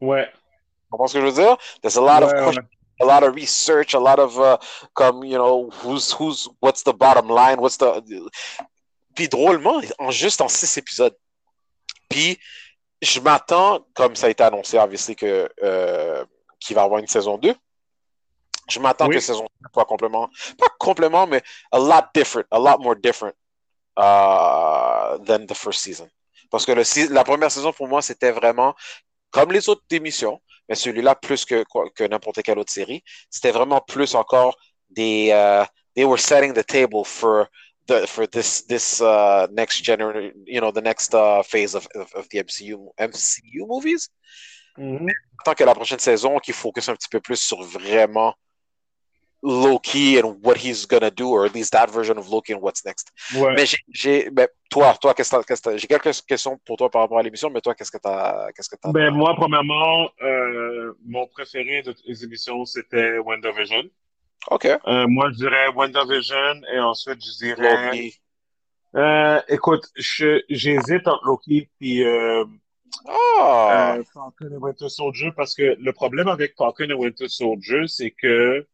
Speaker 2: Ouais.
Speaker 1: Tu comprends ce que je veux dire? There's a lot of
Speaker 2: Ouais,
Speaker 1: questions
Speaker 2: ouais.
Speaker 1: a lot of research, a lot of uh, comme you know who's who's what's the bottom line, what's the puis drôlement en juste en six épisodes. Puis je m'attends comme ça a été annoncé obviously que euh, qu'il va y avoir une saison 2. Je m'attends
Speaker 2: Oui.
Speaker 1: que saison 2 soit complètement pas complètement mais a lot different, a lot more different uh, than the first season. Parce que le, la première saison pour moi c'était vraiment comme les autres émissions, mais celui-là plus que, que n'importe quelle autre série, c'était vraiment plus encore des. euh, they were setting the table for the for this this uh, next generation, you know, the next uh, phase of, of, of the MCU MCU movies.
Speaker 2: Mhm.
Speaker 1: Tant que la prochaine saison qui focus un petit peu plus sur vraiment Loki and what he's gonna do, or at least that version of Loki and what's next.
Speaker 2: Ouais.
Speaker 1: Mais j'ai- ben, toi, toi, qu'est-ce que j'ai quelques questions pour toi par rapport à l'émission, mais toi, qu'est-ce que t'as, qu'est-ce que t'as?
Speaker 2: Ben, moi, premièrement, euh, mon préféré de toutes les émissions, c'était WandaVision.
Speaker 1: Ok.
Speaker 2: Euh, moi, je dirais WandaVision et ensuite, je dirais...
Speaker 1: Loki.
Speaker 2: Euh, écoute, je- j'hésite entre Loki et euh, euh, Falcon et Winter Soldier parce que le problème avec Falcon et Winter Soldier, c'est que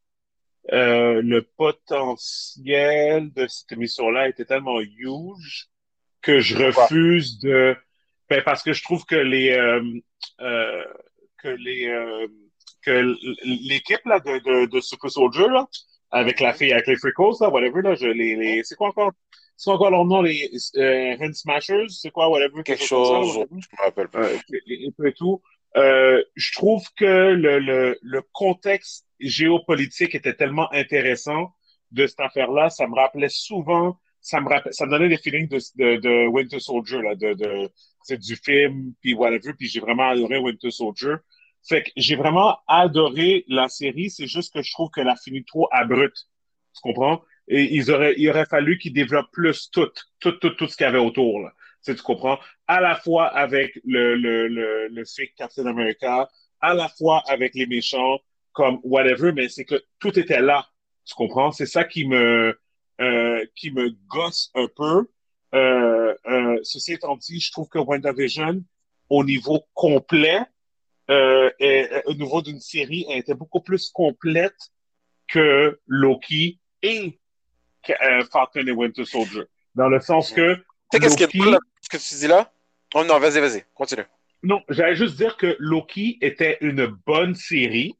Speaker 2: euh, le potentiel de cette émission-là était tellement huge que je refuse de... Ben, parce que je trouve que les... euh, euh, que les... que l'équipe là de, de, de Super Soldier là, avec la fille, avec les Freakos là, whatever là, je les, les c'est quoi encore, c'est quoi encore leur nom les euh, Hand Smashers, c'est quoi whatever
Speaker 1: Quelque
Speaker 2: là,
Speaker 1: chose,
Speaker 2: whatever.
Speaker 1: je me rappelle pas.
Speaker 2: Euh, et, et et tout. Euh, je trouve que le, le, le contexte géopolitique était tellement intéressant de cette affaire-là. Ça me rappelait souvent, ça me ça me donnait des feelings de, de, de Winter Soldier, là, de, de, c'est du film, puis whatever, puis j'ai vraiment adoré Winter Soldier. Fait que j'ai vraiment adoré la série, c'est juste que je trouve qu'elle a fini trop abrupte. Tu comprends? Et ils auraient, il aurait fallu qu'ils développent plus tout, tout, tout, tout ce qu'il y avait autour, là. Tu sais, tu comprends? À la fois avec le, le, le, le fake Captain America, à la fois avec les méchants, comme whatever, mais c'est que tout était là. Tu comprends? C'est ça qui me, euh, qui me gosse un peu. Euh, euh, ceci étant dit, je trouve que WandaVision, au niveau complet, euh, et, au niveau d'une série, elle était beaucoup plus complète que Loki et euh, Falcon et Winter Soldier. Dans le sens que
Speaker 1: sais qu'est-ce qui est
Speaker 2: Loki-
Speaker 1: ce que tu dis là? Oh non, vas-y, vas-y, continue.
Speaker 2: Non, j'allais juste dire que Loki était une bonne série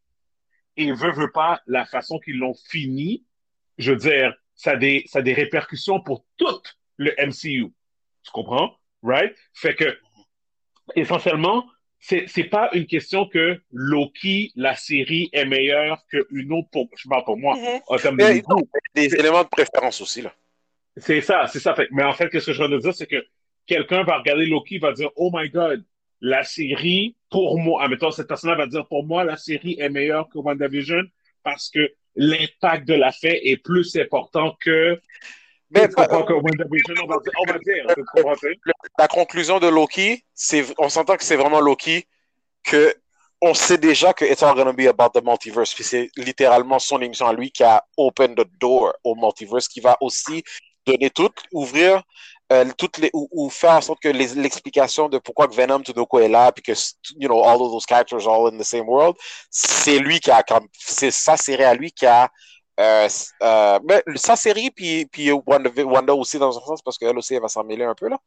Speaker 2: et veut, veut pas la façon qu'ils l'ont fini. Je veux dire, ça a des, ça a des répercussions pour tout le MCU. Tu comprends? Right? Fait que, essentiellement, c'est, c'est pas une question que Loki, la série, est meilleure qu'une autre pour, je parle pour moi, en termes de
Speaker 1: Mais,
Speaker 2: goût.
Speaker 1: Des éléments de préférence aussi, là.
Speaker 2: C'est ça, c'est ça. Mais en fait, qu'est-ce que je veux dire, c'est que quelqu'un va regarder Loki, va dire, oh my god, la série, pour moi, admettons, cette personne-là va dire, pour moi, la série est meilleure que WandaVision parce que l'impact de la fait est plus important que,
Speaker 1: Mais
Speaker 2: comprends que WandaVision, on va dire, on va dire,
Speaker 1: la conclusion de Loki, c'est, on s'entend que c'est vraiment Loki que on sait déjà que It's all gonna be about the multiverse. Puis c'est littéralement son émission à lui qui a open the door au multiverse, qui va aussi donner tout, ouvrir euh, toutes les, ou, ou faire en sorte que l'explication de pourquoi Venom coup est là, puis que you know all of those characters all in the same world, c'est lui qui a, c'est ça, c'est à lui qui a Euh, euh, mais sa série, puis, puis Wanda, Wanda, aussi dans un sens, parce qu'elle aussi, elle va s'en mêler un peu, là.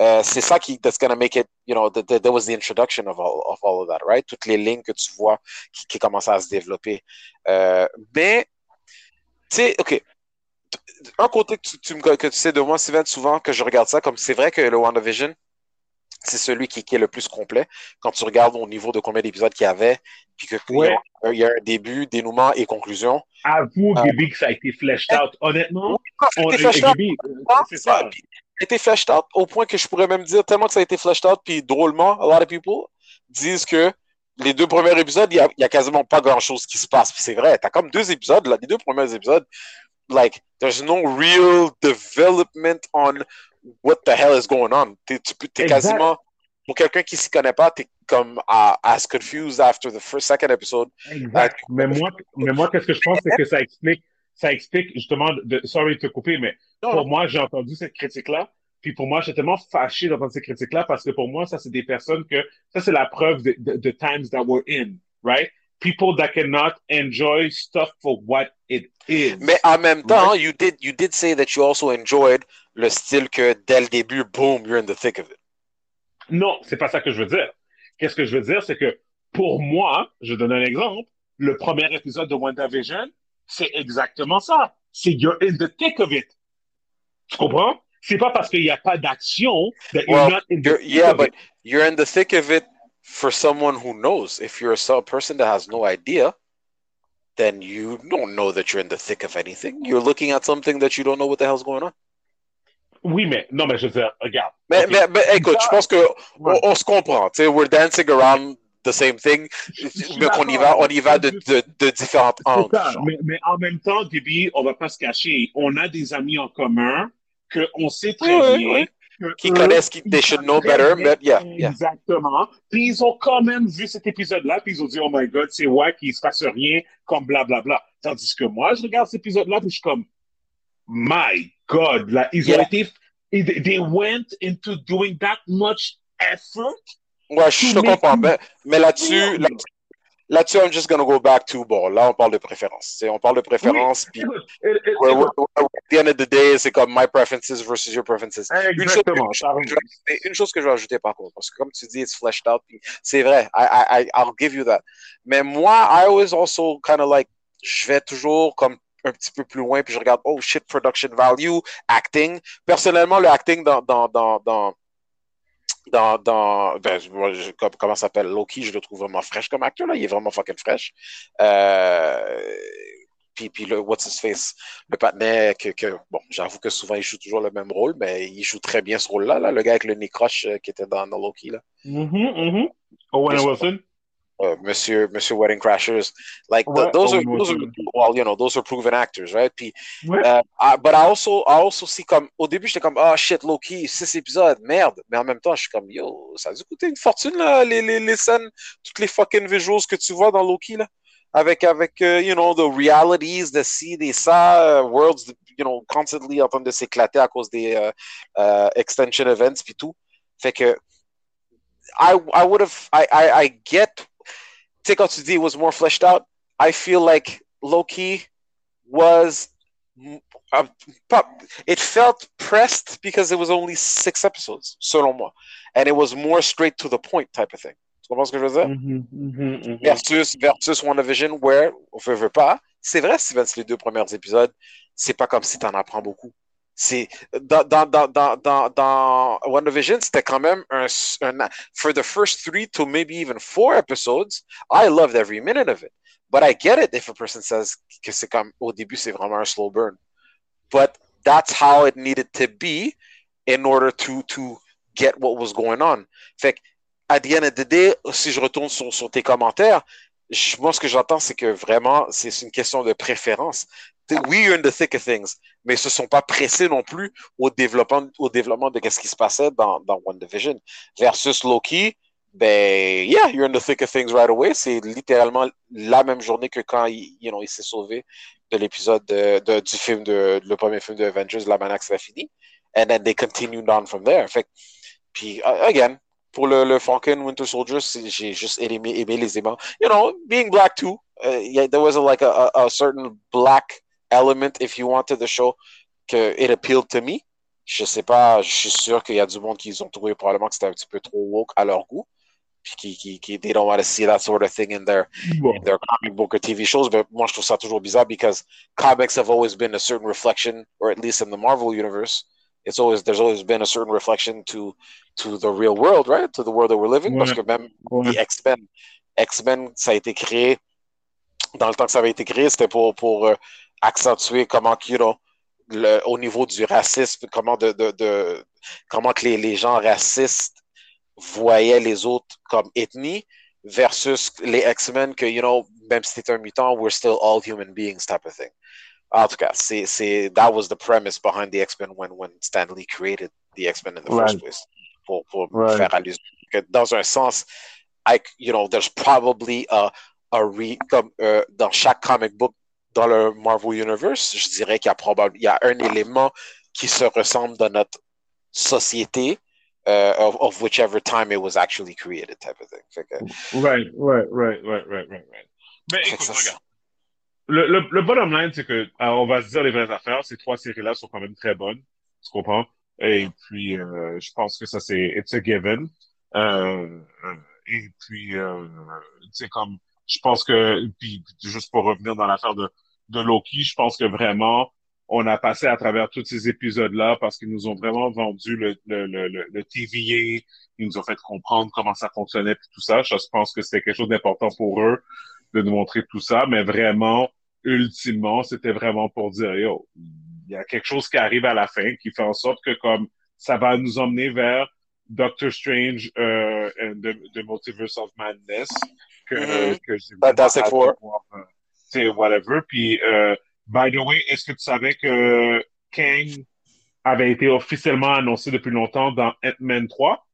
Speaker 1: Euh, c'est ça qui, that's gonna make it, you know, that, that was the introduction of all, of all of that, right? Toutes les lignes que tu vois qui, qui commencent à se développer. Euh, mais, tu sais, OK. Un côté que tu, tu, que tu sais de moi, Steven, souvent que je regarde ça, comme c'est vrai que le WandaVision, c'est celui qui, qui, est le plus complet. Quand tu regardes au niveau de combien d'épisodes qu'il y avait, puis qu'il
Speaker 2: Ouais.
Speaker 1: y, a- il y a un début, dénouement et conclusion.
Speaker 2: Avoue. Gaby, que ça a été fleshed out. Honnêtement, on,
Speaker 1: C'était fleshed out.
Speaker 2: Euh, c'est ça.
Speaker 1: puis ça a été fleshed out au point que je pourrais même dire tellement que ça a été fleshed out, puis drôlement, a lot of people disent que les deux premiers épisodes, il y a, quasiment pas grand chose qui se passe. Puis c'est vrai, t'as comme deux épisodes, là, les deux premiers épisodes, like, there's no real development on what the hell is going on. T'es, tu peux- t'es quasiment, pour quelqu'un qui s'y connaît pas, t'es comme uh, as confused after the first, second episode.
Speaker 2: Exact. Mais moi, mais moi, qu'est-ce que je pense, c'est que ça explique, ça explique justement, de, sorry de te couper, mais
Speaker 1: Non,
Speaker 2: pour
Speaker 1: non.
Speaker 2: moi, j'ai entendu cette critique-là. Puis pour moi, j'étais tellement fâché d'entendre cette critique-là parce que pour moi, ça, c'est des personnes que, ça, c'est la preuve de, de, de times that we're in, right? People that cannot enjoy stuff for what it is.
Speaker 1: Mais en même temps, you did you did say that you also enjoyed le style que dès le début, boom, you're in the thick of it.
Speaker 2: Non, c'est pas ça que je veux dire. Qu'est-ce que je veux dire, c'est que pour moi, je donne un exemple, le premier épisode de WandaVision, c'est exactement ça. C'est you're in the thick of it. Tu comprends? C'est pas parce qu'il n'y a pas d'action that you're
Speaker 1: Well,
Speaker 2: not in the
Speaker 1: You're,
Speaker 2: thick
Speaker 1: yeah,
Speaker 2: of
Speaker 1: but
Speaker 2: it.
Speaker 1: you're in the thick of it for someone who knows. If you're a person that has no idea, then you don't know that you're in the thick of anything. You're looking at something that you don't know what the hell's going on.
Speaker 2: Oui, mais non, mais je veux dire, regarde.
Speaker 1: Mais,
Speaker 2: Ok.
Speaker 1: mais, mais écoute, je pense que on, on se comprend. Tu sais, we're dancing around the same thing, mais qu'on y va, on y va de, de, de différentes angles.
Speaker 2: Mais, mais en même temps, Gaby, on va pas se cacher. On a des amis en commun que on sait très
Speaker 1: oui,
Speaker 2: bien
Speaker 1: oui. Qui connaissent, qui, they should know better, but yeah, yeah.
Speaker 2: Exactement. Puis ils ont quand même vu cet épisode-là, puis ils ont dit, oh my god, c'est wack, il se passe rien, comme blablabla. Tandis que moi, je regarde cet épisode-là, puis je suis comme, my god, là, ils ont
Speaker 1: Yeah.
Speaker 2: été, they went into doing that much effort.
Speaker 1: Ouais, je te comprends. Mais, mais là-dessus, là- là-dessus, I'm just gonna go back to, bon, là, on parle de préférence. On parle de préférence, puis at the end of the day, c'est comme my preferences versus your preferences. Une chose,
Speaker 2: Exactement.
Speaker 1: une chose- mais une chose que je vais ajouter par contre, parce que comme tu dis, it's fleshed out, c'est vrai, I, I- I'll give you that. Mais moi, I always also kind of like, je vais toujours comme un petit peu plus loin, puis je regarde, oh shit, production value, acting. Personnellement, le acting dans, dans, dans, dans, dans, dans ben, moi, je- comme- comment s'appelle, Loki, je le trouve vraiment fraîche comme acteur, là, il est vraiment fucking fraîche. Euh, puis, puis le What's His Face, le patinet, que, que bon, j'avoue que souvent il joue toujours le même rôle, mais il joue très bien ce rôle-là, là, le gars avec le nez croche euh, qui était dans, dans Loki, là.
Speaker 2: Mhm, mhm. Owen
Speaker 1: Yes.
Speaker 2: Wilson.
Speaker 1: Uh, Monsieur, Monsieur Wedding Crashers, like th-
Speaker 2: Ouais,
Speaker 1: those are those are well, you know, those are proven actors, right? Puis,
Speaker 2: Ouais.
Speaker 1: uh, I- but I also, I also see comme au début j'étais comme ah shit Loki six épisodes merde, mais en même temps je suis comme yo ça a dû coûter une fortune là les, les, les scènes, toutes les fucking visuals que tu vois dans Loki là, avec avec uh, you know the realities de ci des ça, uh, worlds you know constantly en train de s'éclater à cause des uh, uh, extension events puis tout, fait que I I would have I I, I get sais, quand tu was more fleshed out, I feel like Loki was. Uh, it felt pressed because it was only six episodes, selon moi. And it was more straight to the point type of thing. Tu comprends ce que je veux dire?
Speaker 2: Mhm, mhm, mhm.
Speaker 1: Versus, versus WandaVision, where, on veut, veut pas, c'est vrai, Steven, les deux premiers épisodes, c'est pas comme si t'en apprends beaucoup. C'est, dans, dans, dans, dans, dans, WandaVision, c'était quand même un, un, for the first three to maybe even four episodes, I loved every minute of it. But I get it if a person says que c'est comme, au début, c'est vraiment un slow burn. But that's how it needed to be in order to, to get what was going on. Fait at the end of the day, si je retourne sur, sur tes commentaires, je, moi, ce que j'entends, c'est que vraiment, c'est une question de préférence. Oui, you're in the thick of things, mais ils se sont pas pressés non plus au développement, au développement de ce qui se passait dans, dans WandaVision. Versus Loki, ben, yeah, you're in the thick of things right away. C'est littéralement la même journée que quand il, you know, il s'est sauvé de l'épisode de, du film, de, le premier film de Avengers, La Manax a fini. And then they continued on from there. Fait puis, again, pour le, le Winter Soldier, j'ai juste aimé, les aimants. You know, being black too, uh, yeah, there was a, like a, certain black element, if you wanted the show, que it appealed to me. Je sais pas, je suis sûr qu'il y a du monde qui ont trouvé probablement que c'était un petit peu trop woke à leur goût. Puis qui, qui, qui they don't want to see that sort of thing in their,
Speaker 2: Bon.
Speaker 1: in their comic book or TV shows. But moi, je trouve ça toujours bizarre because comics have always been a certain reflection, or at least in the Marvel universe, it's always there's always been a certain reflection to to the real world, right? To the world that we're living. Parce
Speaker 2: Ouais.
Speaker 1: que même
Speaker 2: Ouais.
Speaker 1: les X-Men, X-Men, ça a été créé dans le temps que ça avait été créé, c'était pour, pour euh, accentuer comment, you know, le- au niveau du racisme, comment de, de, de- comment que les, les gens racistes voyaient les autres comme ethnie versus les X-Men que, you know, même si t'es un mutant, we're still all human beings type of thing. En tout cas, c'est, c'est, that was the premise behind the X-Men when, when Stan Lee created the X-Men in the first
Speaker 2: Right.
Speaker 1: place. Pour, pour
Speaker 2: Right.
Speaker 1: faire allusion. Que dans un sens, I, you know, there's probably a, a re, comme, euh, dans chaque comic book dans le Marvel Universe, je dirais qu'il y a probablement, il y a un élément qui se ressemble dans notre société, uh, of, of whichever time it was actually created, type of thing. Que,
Speaker 2: Right, right, right, right, right, right, right. Mais écoute,
Speaker 1: ça,
Speaker 2: regarde. Le, le, le bottom line, c'est que, alors, on va se dire les vraies affaires. Ces trois séries-là sont quand même très bonnes. Tu comprends? Et puis, euh, je pense que ça, c'est, it's a given. Euh, euh, et puis, euh, c'est comme, je pense que, puis, juste pour revenir dans l'affaire de, de Loki, je pense que vraiment, on a passé à travers tous ces épisodes-là parce qu'ils nous ont vraiment vendu le, le, le, le, le TVA. Ils nous ont fait comprendre comment ça fonctionnait puis tout ça. Je pense que c'était quelque chose d'important pour eux de nous montrer tout ça, mais vraiment, ultimement, c'était vraiment pour dire, yo, il y a quelque chose qui arrive à la fin qui fait en sorte que comme ça va nous emmener vers Doctor Strange euh, and the, the Multiverse of Madness que,
Speaker 1: Mhm.
Speaker 2: que j'ai
Speaker 1: Fantastic Four.
Speaker 2: voir, euh, sais, whatever. Puis, euh, by the way, est-ce que tu savais que Kang avait été officiellement annoncé depuis longtemps dans Ant-Man 3?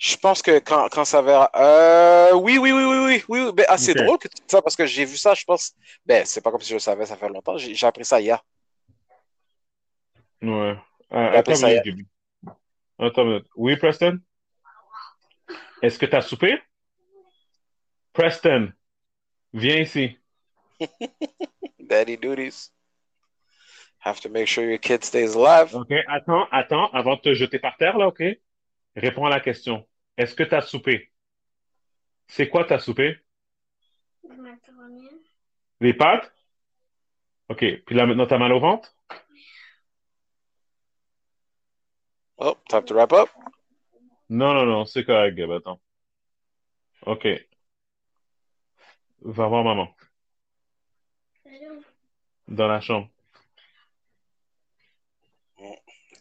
Speaker 1: je pense que quand, quand ça va. Euh, oui, oui, oui, oui, oui, oui. oui. Ben, ah, c'est
Speaker 2: Ok.
Speaker 1: drôle que tu ça parce que j'ai vu ça, je pense. Ben, c'est pas comme si je le savais, ça fait longtemps. J'ai appris ça hier.
Speaker 2: Ouais. Euh, attends
Speaker 1: ça,
Speaker 2: Gaby. Attends minute. Oui, Preston? Est-ce que tu as soupé? Preston, viens ici.
Speaker 1: Daddy duties. Have to make sure your kid stays alive.
Speaker 2: OK, attends, attends, avant de te jeter par terre, là, OK? Réponds à la question. Est-ce que tu as soupé? C'est quoi ta soupé?
Speaker 3: Macaroni.
Speaker 2: Les pâtes? OK. Puis là, maintenant, t'as mal au ventre?
Speaker 1: Oh, time to wrap up.
Speaker 2: Non, non, non, c'est correct, Gab, attends. OK. Va voir maman, dans la chambre.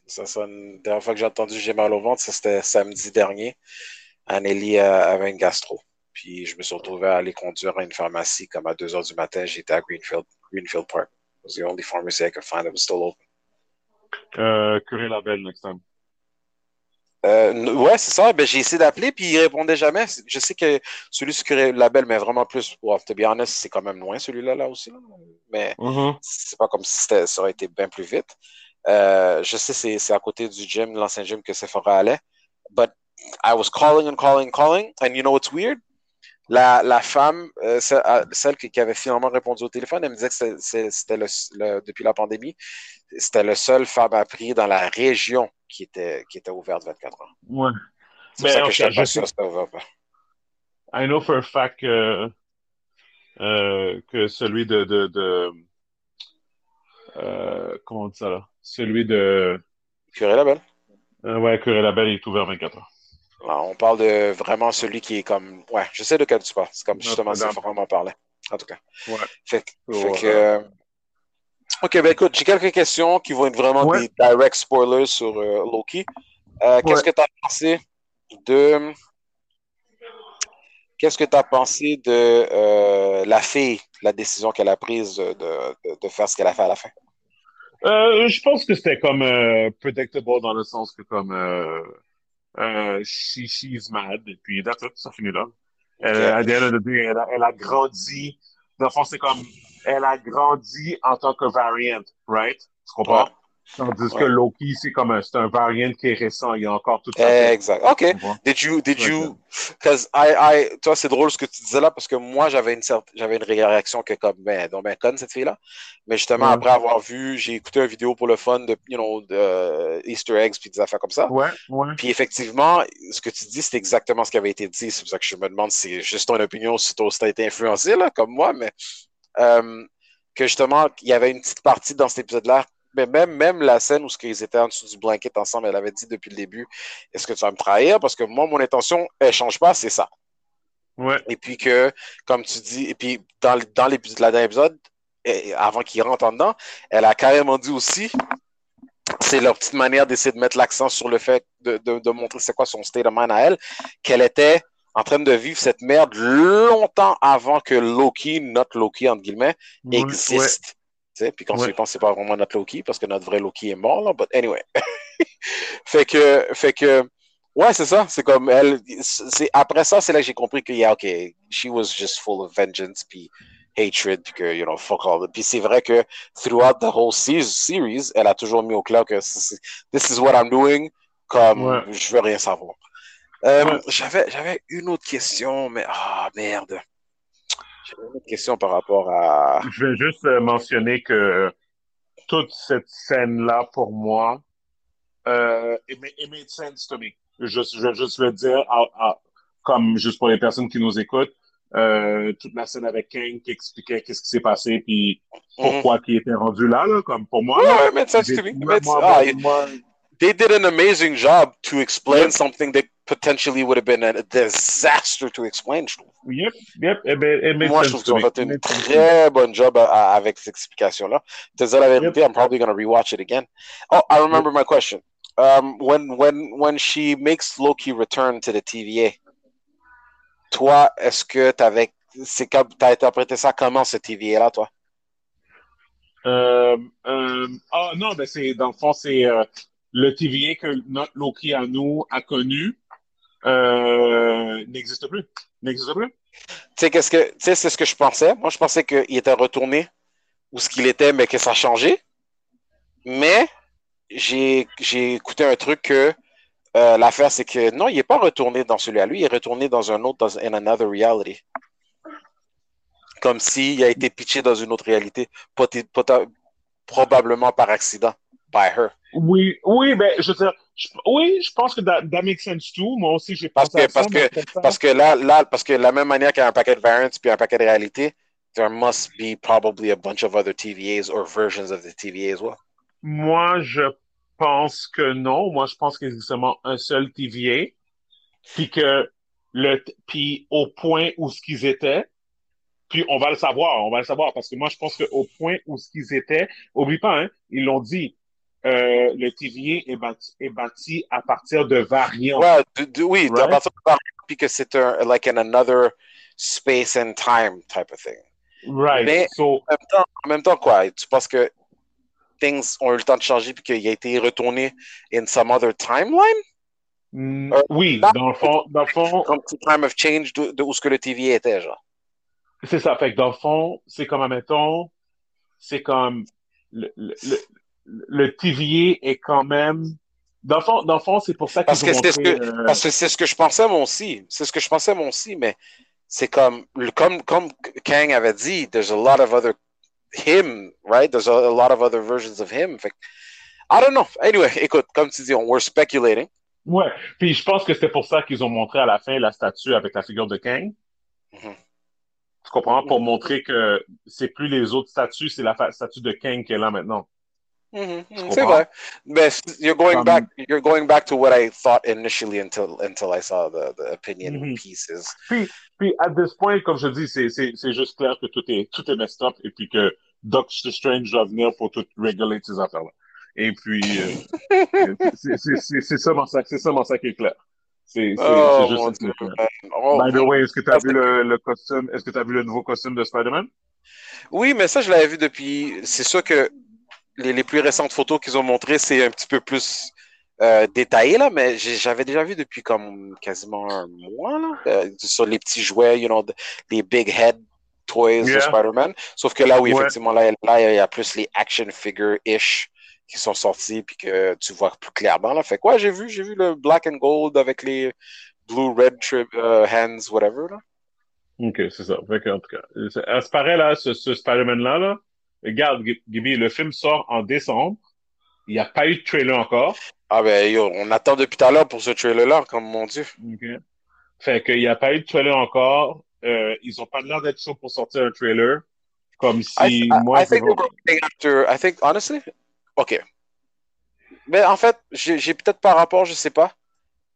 Speaker 1: Ça sonne. La dernière fois que j'ai entendu j'ai mal au ventre, c'était samedi dernier. Anneli euh, avait une gastro. Puis je me suis retrouvé à aller conduire à une pharmacie comme à 2 h du matin. J'étais à Greenfield, Greenfield Park. It was the only pharmacy I could find that was still open.
Speaker 2: Euh, curé la belle, next time.
Speaker 1: Euh, ouais, c'est ça. Ben, j'ai essayé d'appeler, puis il répondait jamais. Je sais que celui sur le label, mais vraiment plus. Well, to be honest, c'est quand même loin celui-là là aussi. là. Mais
Speaker 2: Mhm.
Speaker 1: c'est pas comme si ça aurait été bien plus vite. Euh, je sais, c'est c'est à côté du gym, l'ancien gym que Sephora allait. But I was calling and calling and calling. And you know what's weird? La, la femme, euh, celle, celle qui, avait finalement répondu au téléphone, elle me disait que c'était le, le- depuis la pandémie, c'était le seul femme à prix dans la région qui était, qui était ouverte 24 heures.
Speaker 2: Ouais.
Speaker 1: C'est pour ça que je sais pas sûr c'était ouvert.
Speaker 2: I know for a fact que, euh, que celui de, de, de euh, comment on dit ça là? Celui de,
Speaker 1: Curé Label.
Speaker 2: ouais, Curé la Belle est ouvert 24 heures.
Speaker 1: On parle de vraiment celui qui est comme. Ouais, je sais de quel tu parles. C'est comme justement
Speaker 2: Notre-Dame.
Speaker 1: Sephora m'en parlait. En tout cas.
Speaker 2: Ouais.
Speaker 1: Fait, que- fait
Speaker 2: Ouais.
Speaker 1: que. euh, Ok, ben écoute, j'ai quelques questions qui vont être vraiment
Speaker 2: Ouais.
Speaker 1: des direct spoilers sur euh, Loki. Euh, Qu'est-ce que tu as pensé de. Qu'est-ce que tu as pensé de la fille, la décision qu'elle a prise de, de, de faire ce qu'elle a fait à la fin?
Speaker 2: Je pense que c'était comme predictable dans le sens que comme euh, she, she's mad et puis that's it, ça finit là. Of the day, elle a, elle a grandi. Dans le fond, c'est comme elle a grandi en tant que variant, right? Tu comprends?
Speaker 1: Ouais.
Speaker 2: Tandis
Speaker 1: Ouais.
Speaker 2: que Loki, c'est comme un, c'est un variant qui est récent. Il y a encore tout ça.
Speaker 1: Exact. OK. Did you, did you, cause I, I, toi, c'est drôle ce que tu disais là, parce que moi, j'avais une certaine, j'avais une réaction que comme, ben, donc, ben, conne, cette fille-là. Mais justement,
Speaker 2: Ouais.
Speaker 1: après avoir vu, j'ai écouté une vidéo pour le fun de, you know, de euh, Easter eggs puis des affaires comme ça.
Speaker 2: Ouais, ouais.
Speaker 1: Puis effectivement, ce que tu dis, c'est exactement ce qui avait été dit. C'est pour ça que je me demande si c'est juste ton opinion, si tu as été influencé, là, comme moi, mais euh, que justement, il y avait une petite partie dans cet épisode-là, mais même, même la scène où ce qu'ils étaient en dessous du blanket ensemble, elle avait dit depuis le début, est-ce que tu vas me trahir? Parce que moi, mon intention, elle change pas, c'est ça.
Speaker 2: Ouais,
Speaker 1: Et puis que, comme tu dis, et puis dans, dans l'épisode, la dernière épisode, et- avant qu'il rentre en dedans, elle a carrément dit aussi, c'est leur petite manière d'essayer de mettre l'accent sur le fait de, de, de montrer c'est quoi son state of mind à elle, qu'elle était en train de vivre cette merde longtemps avant que Loki, notre Loki, entre guillemets,
Speaker 2: ouais.
Speaker 1: Existe. Tu sais, Puis quand tu
Speaker 2: Ouais.
Speaker 1: y penses, c'est pas vraiment notre Loki, parce que notre vrai Loki est mort, là, but anyway. fait que, fait que, ouais, c'est ça, c'est comme elle, c'est, après ça, c'est là que j'ai compris que, yeah, ok, she was just full of vengeance, puis hatred, puis que, you know, fuck all. Puis c'est vrai que, throughout the whole se- series, elle a toujours mis au clair que this is what I'm doing, comme,
Speaker 2: Ouais.
Speaker 1: je veux rien savoir. Euh,
Speaker 2: Ouais.
Speaker 1: j'avais, j'avais une autre question, mais, ah, merde. Une autre question par rapport à,
Speaker 2: Je vais juste euh, mentionner que toute cette scène-là, pour moi, euh, it, ma- it made sense to me. Je, je vais juste le dire, à- à- comme juste pour les personnes qui nous écoutent, euh, toute la scène avec Kang qui expliquait qu'est-ce qui s'est passé, puis pourquoi il était rendu là, là, comme pour moi.
Speaker 1: Ouais,
Speaker 2: là,
Speaker 1: me.
Speaker 2: moi,
Speaker 1: ah,
Speaker 2: moi,
Speaker 1: they did an amazing job to explain
Speaker 2: Yep.
Speaker 1: something that potentially would have been a disaster to explain,
Speaker 2: yep, yep, it made, it made
Speaker 1: Moi, je
Speaker 2: sense
Speaker 1: trouve qu'ils ont
Speaker 2: to me.
Speaker 1: fait une
Speaker 2: It made sense to
Speaker 1: très bonne job à- à- avec cette explication-là. To tell la vérité, I'm probably going to rewatch it again. Oh, I remember my question. Um, when, when, when she makes Loki return to the TVA, toi, est-ce que t'avais, c'est comme, t'as interprété ça comment, ce TVA-là, toi?
Speaker 2: Euh, euh, ah non, ben c'est dans le fond, c'est euh, le TVA que notre Loki à nous a connu euh, n'existe plus. N'existe plus.
Speaker 1: Tu sais, c'est ce que je pensais. Moi, je pensais qu'il était retourné où ce qu'il était, mais que ça a changé. Mais j'ai, écouté un truc que euh, l'affaire, c'est que non, il n'est pas retourné dans celui-là. Lui, il est retourné dans un autre, dans another reality. Comme s'il a été pitché dans une autre réalité, probablement par accident, by her.
Speaker 2: Oui, oui, ben je veux dire, je- oui, je pense que that, that makes sense too. Moi aussi, j'ai
Speaker 1: Parce
Speaker 2: pensé
Speaker 1: que-
Speaker 2: à
Speaker 1: parce
Speaker 2: mais
Speaker 1: que-
Speaker 2: ça-
Speaker 1: Parce que là, là, parce que la même manière qu'il y a un paquet de variants puis un paquet de réalités, there must be probably a bunch of other TVAs or versions of the TVA as well.
Speaker 2: Moi, je pense que non. Moi, je pense qu'il existe seulement un seul TVA. Puis que le, puis au point où ce qu'ils étaient, puis on va le savoir, on va le savoir, parce que moi, je pense qu'au point où ce qu'ils étaient, oublie pas, hein, ils l'ont dit, euh, le TVA est bâti, est bâti à partir de variants.
Speaker 1: Ouais, de- de- oui, à partir de variants, puis que c'est un, like in another space and time type of thing.
Speaker 2: Right.
Speaker 1: Mais-
Speaker 2: So,
Speaker 1: En même temps, en même temps quoi, tu penses que things ont eu le temps de changer puis qu'il a été retourné in some other timeline?
Speaker 2: mm,
Speaker 1: Euh,
Speaker 2: oui,
Speaker 1: là-
Speaker 2: dans le fond, dans le fond,
Speaker 1: Comme time of change de, de où ce que le TVA était, genre.
Speaker 2: c'est ça. Fait que dans le fond, c'est comme, admettons, c'est comme, le, le, le, TVA est quand même, dans le fond, dans le fond, c'est pour ça qu'ils
Speaker 1: Parce
Speaker 2: ont
Speaker 1: que c'est ce
Speaker 2: montré,
Speaker 1: que,
Speaker 2: euh,
Speaker 1: parce que c'est ce que je pensais moi aussi. C'est ce que je pensais moi aussi, mais c'est comme, comme, comme Kang avait dit, there's a lot of other him, right? There's a, a lot of other versions of him. Fait I don't know. Anyway, écoute, comme tu dis, on, we're speculating.
Speaker 2: Ouais, puis je pense que c'était pour ça qu'ils ont montré à la fin la statue avec la figure de Kang.
Speaker 1: Mhm.
Speaker 2: Tu comprends? Pour montrer que c'est plus les autres statues, c'est la statue de Kang qui est là maintenant.
Speaker 1: Mhm, mhm,
Speaker 2: comprends?
Speaker 1: C'est vrai. Mais you're going
Speaker 2: Comme-
Speaker 1: back, you're going back to what I thought initially until, until I saw the, the opinion
Speaker 2: Mhm.
Speaker 1: pieces.
Speaker 2: Puis, at this point, comme je dis, c'est, c'est, c'est juste clair que tout est, tout est messed up et puis que Doctor Strange va venir pour tout réguler ces affaires-là. Et puis, euh, c'est, c'est, c'est, c'est seulement ça, c'est seulement ça qui est clair. C'est, c'est,
Speaker 1: Oh,
Speaker 2: c'est juste
Speaker 1: mon
Speaker 2: ça qui
Speaker 1: Dieu,
Speaker 2: est clair.
Speaker 1: man. Oh,
Speaker 2: By the way, est-ce que tu as vu le, le costume, est-ce que tu as vu le nouveau costume de Spider-Man?
Speaker 1: Oui, mais ça, je l'avais vu depuis. C'est sûr que les, les plus récentes photos qu'ils ont montrées, c'est un petit peu plus euh, détaillé, là, mais j'avais déjà vu depuis comme quasiment un mois, là, euh, sur les petits jouets, you know, les big head toys de. Spider-Man. Sauf que là, oui,
Speaker 2: Ouais.
Speaker 1: effectivement, là, là, il y a plus les action figure-ish qui sont sortis puis que tu vois plus clairement. Là. Fait quoi, j'ai vu, j'ai vu le black and gold avec les blue, red trip, uh, hands, whatever. Là.
Speaker 2: Ok, c'est ça. Fait que, en tout cas, à ce paraît là, ce, ce Spider-Man-là, là, regarde, Gibi, le film sort en décembre. Il n'y a pas eu de trailer encore.
Speaker 1: Ah ben, yo, on attend depuis tout à l'heure pour ce trailer-là, comme mon Dieu.
Speaker 2: Okay. Fait qu'il n'y a pas eu de trailer encore. Euh, ils ont pas l'air d'être chauds pour sortir un trailer. Comme si
Speaker 1: I, I,
Speaker 2: moi.
Speaker 1: I think we're going after. I think honestly, ok. Mais en fait, j'ai peut-être par rapport, je sais pas.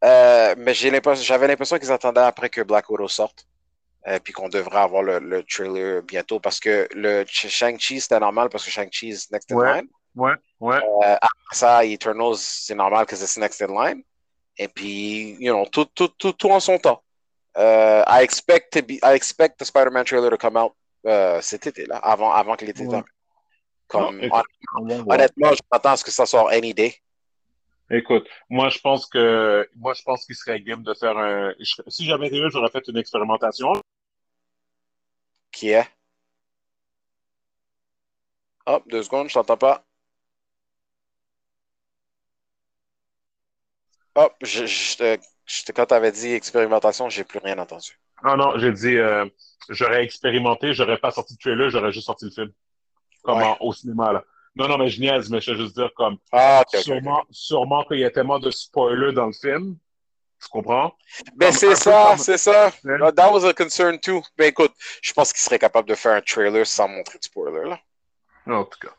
Speaker 1: Euh, mais j'ai l'impression, j'avais l'impression qu'ils attendaient après que Black Widow sorte. Euh, puis qu'on devrait avoir le, le, trailer bientôt parce que le Shang-Chi c'était normal parce que Shang-Chi is next in
Speaker 2: ouais,
Speaker 1: line.
Speaker 2: Ouais, ouais.
Speaker 1: Euh, après ça, Eternals c'est normal que c'est next in line. Et puis, you know, tout, tout, tout, tout en son temps. Uh, I expect to be, I expect the Spider-Man trailer to come out uh, cet été là, avant, avant que l'été
Speaker 2: Ouais.
Speaker 1: Comme,
Speaker 2: Non,
Speaker 1: honnêtement, je m'attends à ce que ça sorte any day.
Speaker 2: Écoute, moi je pense que moi je pense qu'il serait game de faire un. je- Si j'avais été eux, j'aurais fait une expérimentation.
Speaker 1: Qui est? Hop, deux secondes, je t'entends pas. Hop, je, je, quand t'avais dit expérimentation, j'ai plus rien entendu.
Speaker 2: Non, non, j'ai dit euh, j'aurais expérimenté, j'aurais pas sorti de trailer, j'aurais juste sorti le film. Comme
Speaker 1: Ouais.
Speaker 2: en- au cinéma là. Non, non, mais je niaise, mais je veux juste dire comme
Speaker 1: Ah,
Speaker 2: sûrement, sûrement qu'il y a tellement de spoilers dans le film. Tu comprends?
Speaker 1: Ben, c'est ça,
Speaker 2: comme-
Speaker 1: c'est ça. Uh, That was a concern too. Ben, écoute, je pense qu'il serait capable de faire un trailer sans montrer de spoiler, là.
Speaker 2: En tout cas.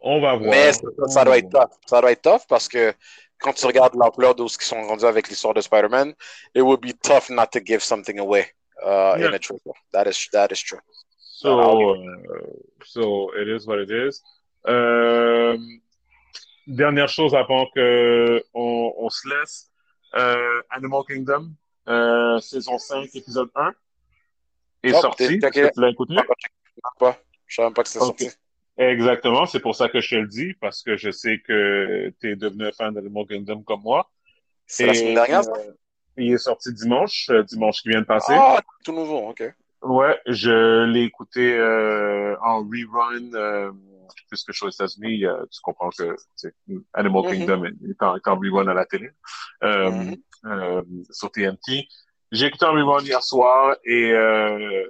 Speaker 2: On va voir.
Speaker 1: Mais ça, doit être tough. Ça doit être tough parce que quand tu regardes l'ampleur de ce qu'ils sont rendus avec l'histoire de Spider-Man, it would be tough not to give something away uh,
Speaker 2: Yeah.
Speaker 1: in a trailer. That is, that is true.
Speaker 2: So, uh, so it is what it is. Euh, dernière chose avant que on, on se laisse. Euh, Animal Kingdom, euh, saison 5, épisode 1, est
Speaker 1: Oh,
Speaker 2: sorti.
Speaker 1: t'es- pas. Je savais même pas que c'était
Speaker 2: Ok.
Speaker 1: sorti.
Speaker 2: Exactement, c'est pour ça que je te le dis, parce que je sais que tu es devenu un fan d'Animal Kingdom comme moi.
Speaker 1: C'est la semaine dernière, ça?
Speaker 2: euh, il est sorti dimanche, dimanche qui vient de passer.
Speaker 1: Ah, tout nouveau, ok.
Speaker 2: Ouais, je l'ai écouté euh, en rerun euh, puisque je suis aux États-Unis. euh, tu comprends que Animal
Speaker 1: Mhm.
Speaker 2: Kingdom est, en, est en rerun à la télé euh,
Speaker 1: Mhm.
Speaker 2: euh, sur TNT. J'ai écouté en rerun hier soir et euh,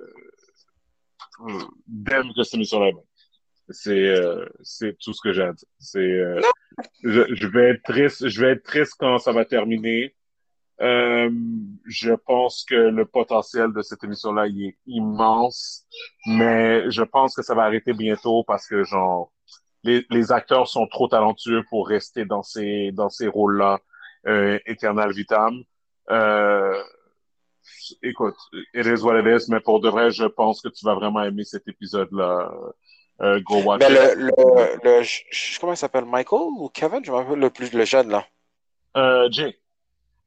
Speaker 2: d'aime que cette émission-là est. C'est c'est tout ce que j'ai à dire. C'est je, je vais être triste, je vais être triste quand ça va terminer. Euh, je pense que le potentiel de cette émission-là il est immense, mais je pense que ça va arrêter bientôt parce que genre les, les acteurs sont trop talentueux pour rester dans ces dans ces rôles-là euh, éternal vitam. Euh, écoute, it is what it is, mais pour de vrai, je pense que tu vas vraiment aimer cet épisode-là. Euh, go watch
Speaker 1: Mais
Speaker 2: it.
Speaker 1: le, le, le, comment il s'appelle? Michael ou Kevin? Je me rappelle le plus, le jeune, là.
Speaker 2: Euh, Jay.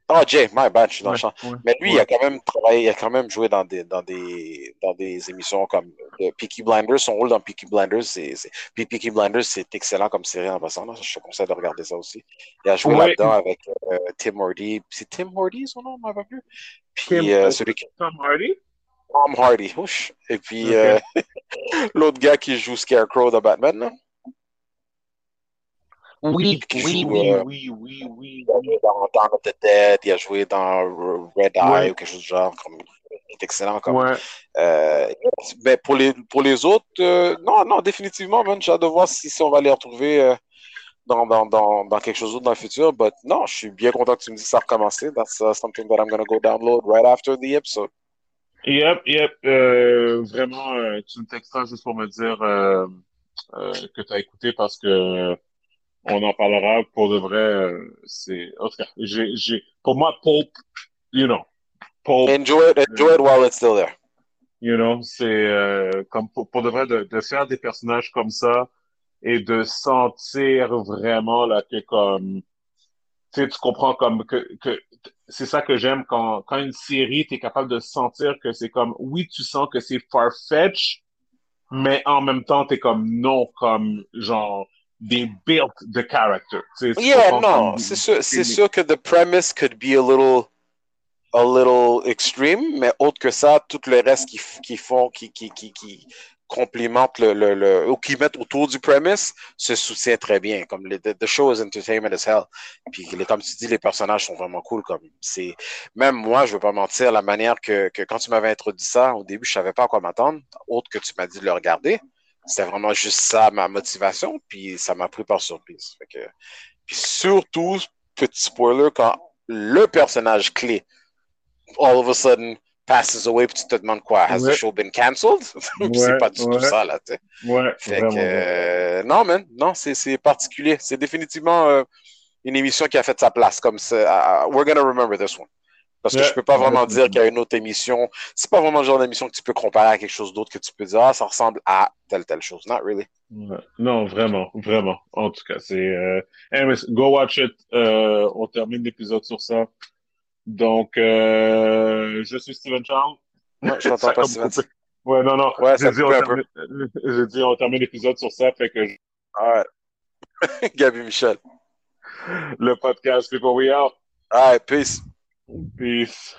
Speaker 1: Ah, Jay, my bad, je suis dans le champ.
Speaker 2: ouais,
Speaker 1: Mais lui, il a quand même travaillé, il a quand même joué dans des, dans des, dans des émissions comme euh, Peaky Blinders. Son rôle dans Peaky Blinders, c'est, puis Peaky Blinders, c'est excellent comme série en passant. là. Je te conseille de regarder ça aussi. Il a joué là-dedans avec euh, Tim Hardy. C'est Tim Hardy, son nom, m'en rappelle plus. Puis euh, celui qui
Speaker 2: Tom Hardy?
Speaker 1: Tom Hardy. Ouch. Et puis l'autre gars qui joue Scarecrow dans Batman. Là.
Speaker 2: Oui, oui,
Speaker 1: joue,
Speaker 2: oui,
Speaker 1: euh,
Speaker 2: oui, oui, oui,
Speaker 1: Il a
Speaker 2: oui.
Speaker 1: joué dans Dawn of the Dead, il a joué dans Red Eye
Speaker 2: Ouais.
Speaker 1: ou quelque chose du genre. Comme, il est excellent comme
Speaker 2: Ouais.
Speaker 1: Euh, mais pour les, pour les autres, euh, non, non, définitivement, j'ai hâte de voir si, si on va les retrouver euh, dans, dans, dans, dans quelque chose d'autre dans le futur. But non, je suis bien content que tu me dises que ça a recommencé. That's uh, something that I'm going to go download right after the episode.
Speaker 2: Yep, yep. Euh, vraiment, euh, tu me texteras juste pour me dire euh, euh, que tu as écouté parce que euh, on en parlera pour de vrai. euh, c'est en tout cas, j'ai, j'ai, pour moi, Pope, you know, Pope,
Speaker 1: Enjoy it, enjoy it while it's still there.
Speaker 2: you know, c'est euh, comme pour, pour de vrai de, de faire des personnages comme ça et de sentir vraiment là que comme tu sais, tu comprends comme que, que c'est ça que j'aime quand, quand une série, tu es capable de sentir que c'est comme, oui, tu sens que c'est far-fetched, mais en même temps, tu es comme, non, comme, genre, des built de character.
Speaker 1: Yeah,
Speaker 2: comme-
Speaker 1: c'est sûr, c'est sûr que the premise could be a little, a little extreme, mais autre que ça, tout le reste qui, qui font, qui, qui, qui, qui, complimentent le, le, le, ou qui mettent autour du premise se soutient très bien. Comme les, the, show is entertainment as hell. Puis les, comme tu dis, les personnages sont vraiment cool. Comme c'est même moi, je veux pas mentir, la manière que, que quand tu m'avais introduit ça au début, je savais pas à quoi m'attendre, autre que tu m'as dit de le regarder. C'était vraiment juste ça ma motivation, puis ça m'a pris par surprise. Fait que, puis surtout, petit spoiler, quand le personnage clé, all of a sudden, passes away, puis tu te demandes quoi, has ouais. the show been cancelled? Ouais, c'est pas du ouais. tout ça, là, tu sais.
Speaker 2: Ouais,
Speaker 1: fait que, euh, non, man, non, c'est particulier. C'est définitivement euh, une émission qui a fait sa place, comme ça. Uh, we're gonna remember this one. Parce que je peux pas vraiment dire qu'il y a une autre émission. C'est pas vraiment le genre d'émission que tu peux comparer à quelque chose d'autre que tu peux dire, ah, ça ressemble à telle, telle chose. Not really.
Speaker 2: Non, vraiment, vraiment. En tout cas, c'est. Euh... Anyways, go watch it. Euh, on termine l'épisode sur ça. Donc, euh, je suis Steven Charles.
Speaker 1: Ouais, je t'entends pas, Steven.
Speaker 2: Ouais, non, non.
Speaker 1: Ouais,
Speaker 2: j'ai
Speaker 1: dit, on
Speaker 2: termine... Dit, on termine l'épisode sur ça, fait que. Je...
Speaker 1: All right. Gabi Michel.
Speaker 2: Le podcast People We Are.
Speaker 1: All right, peace.
Speaker 2: Peace.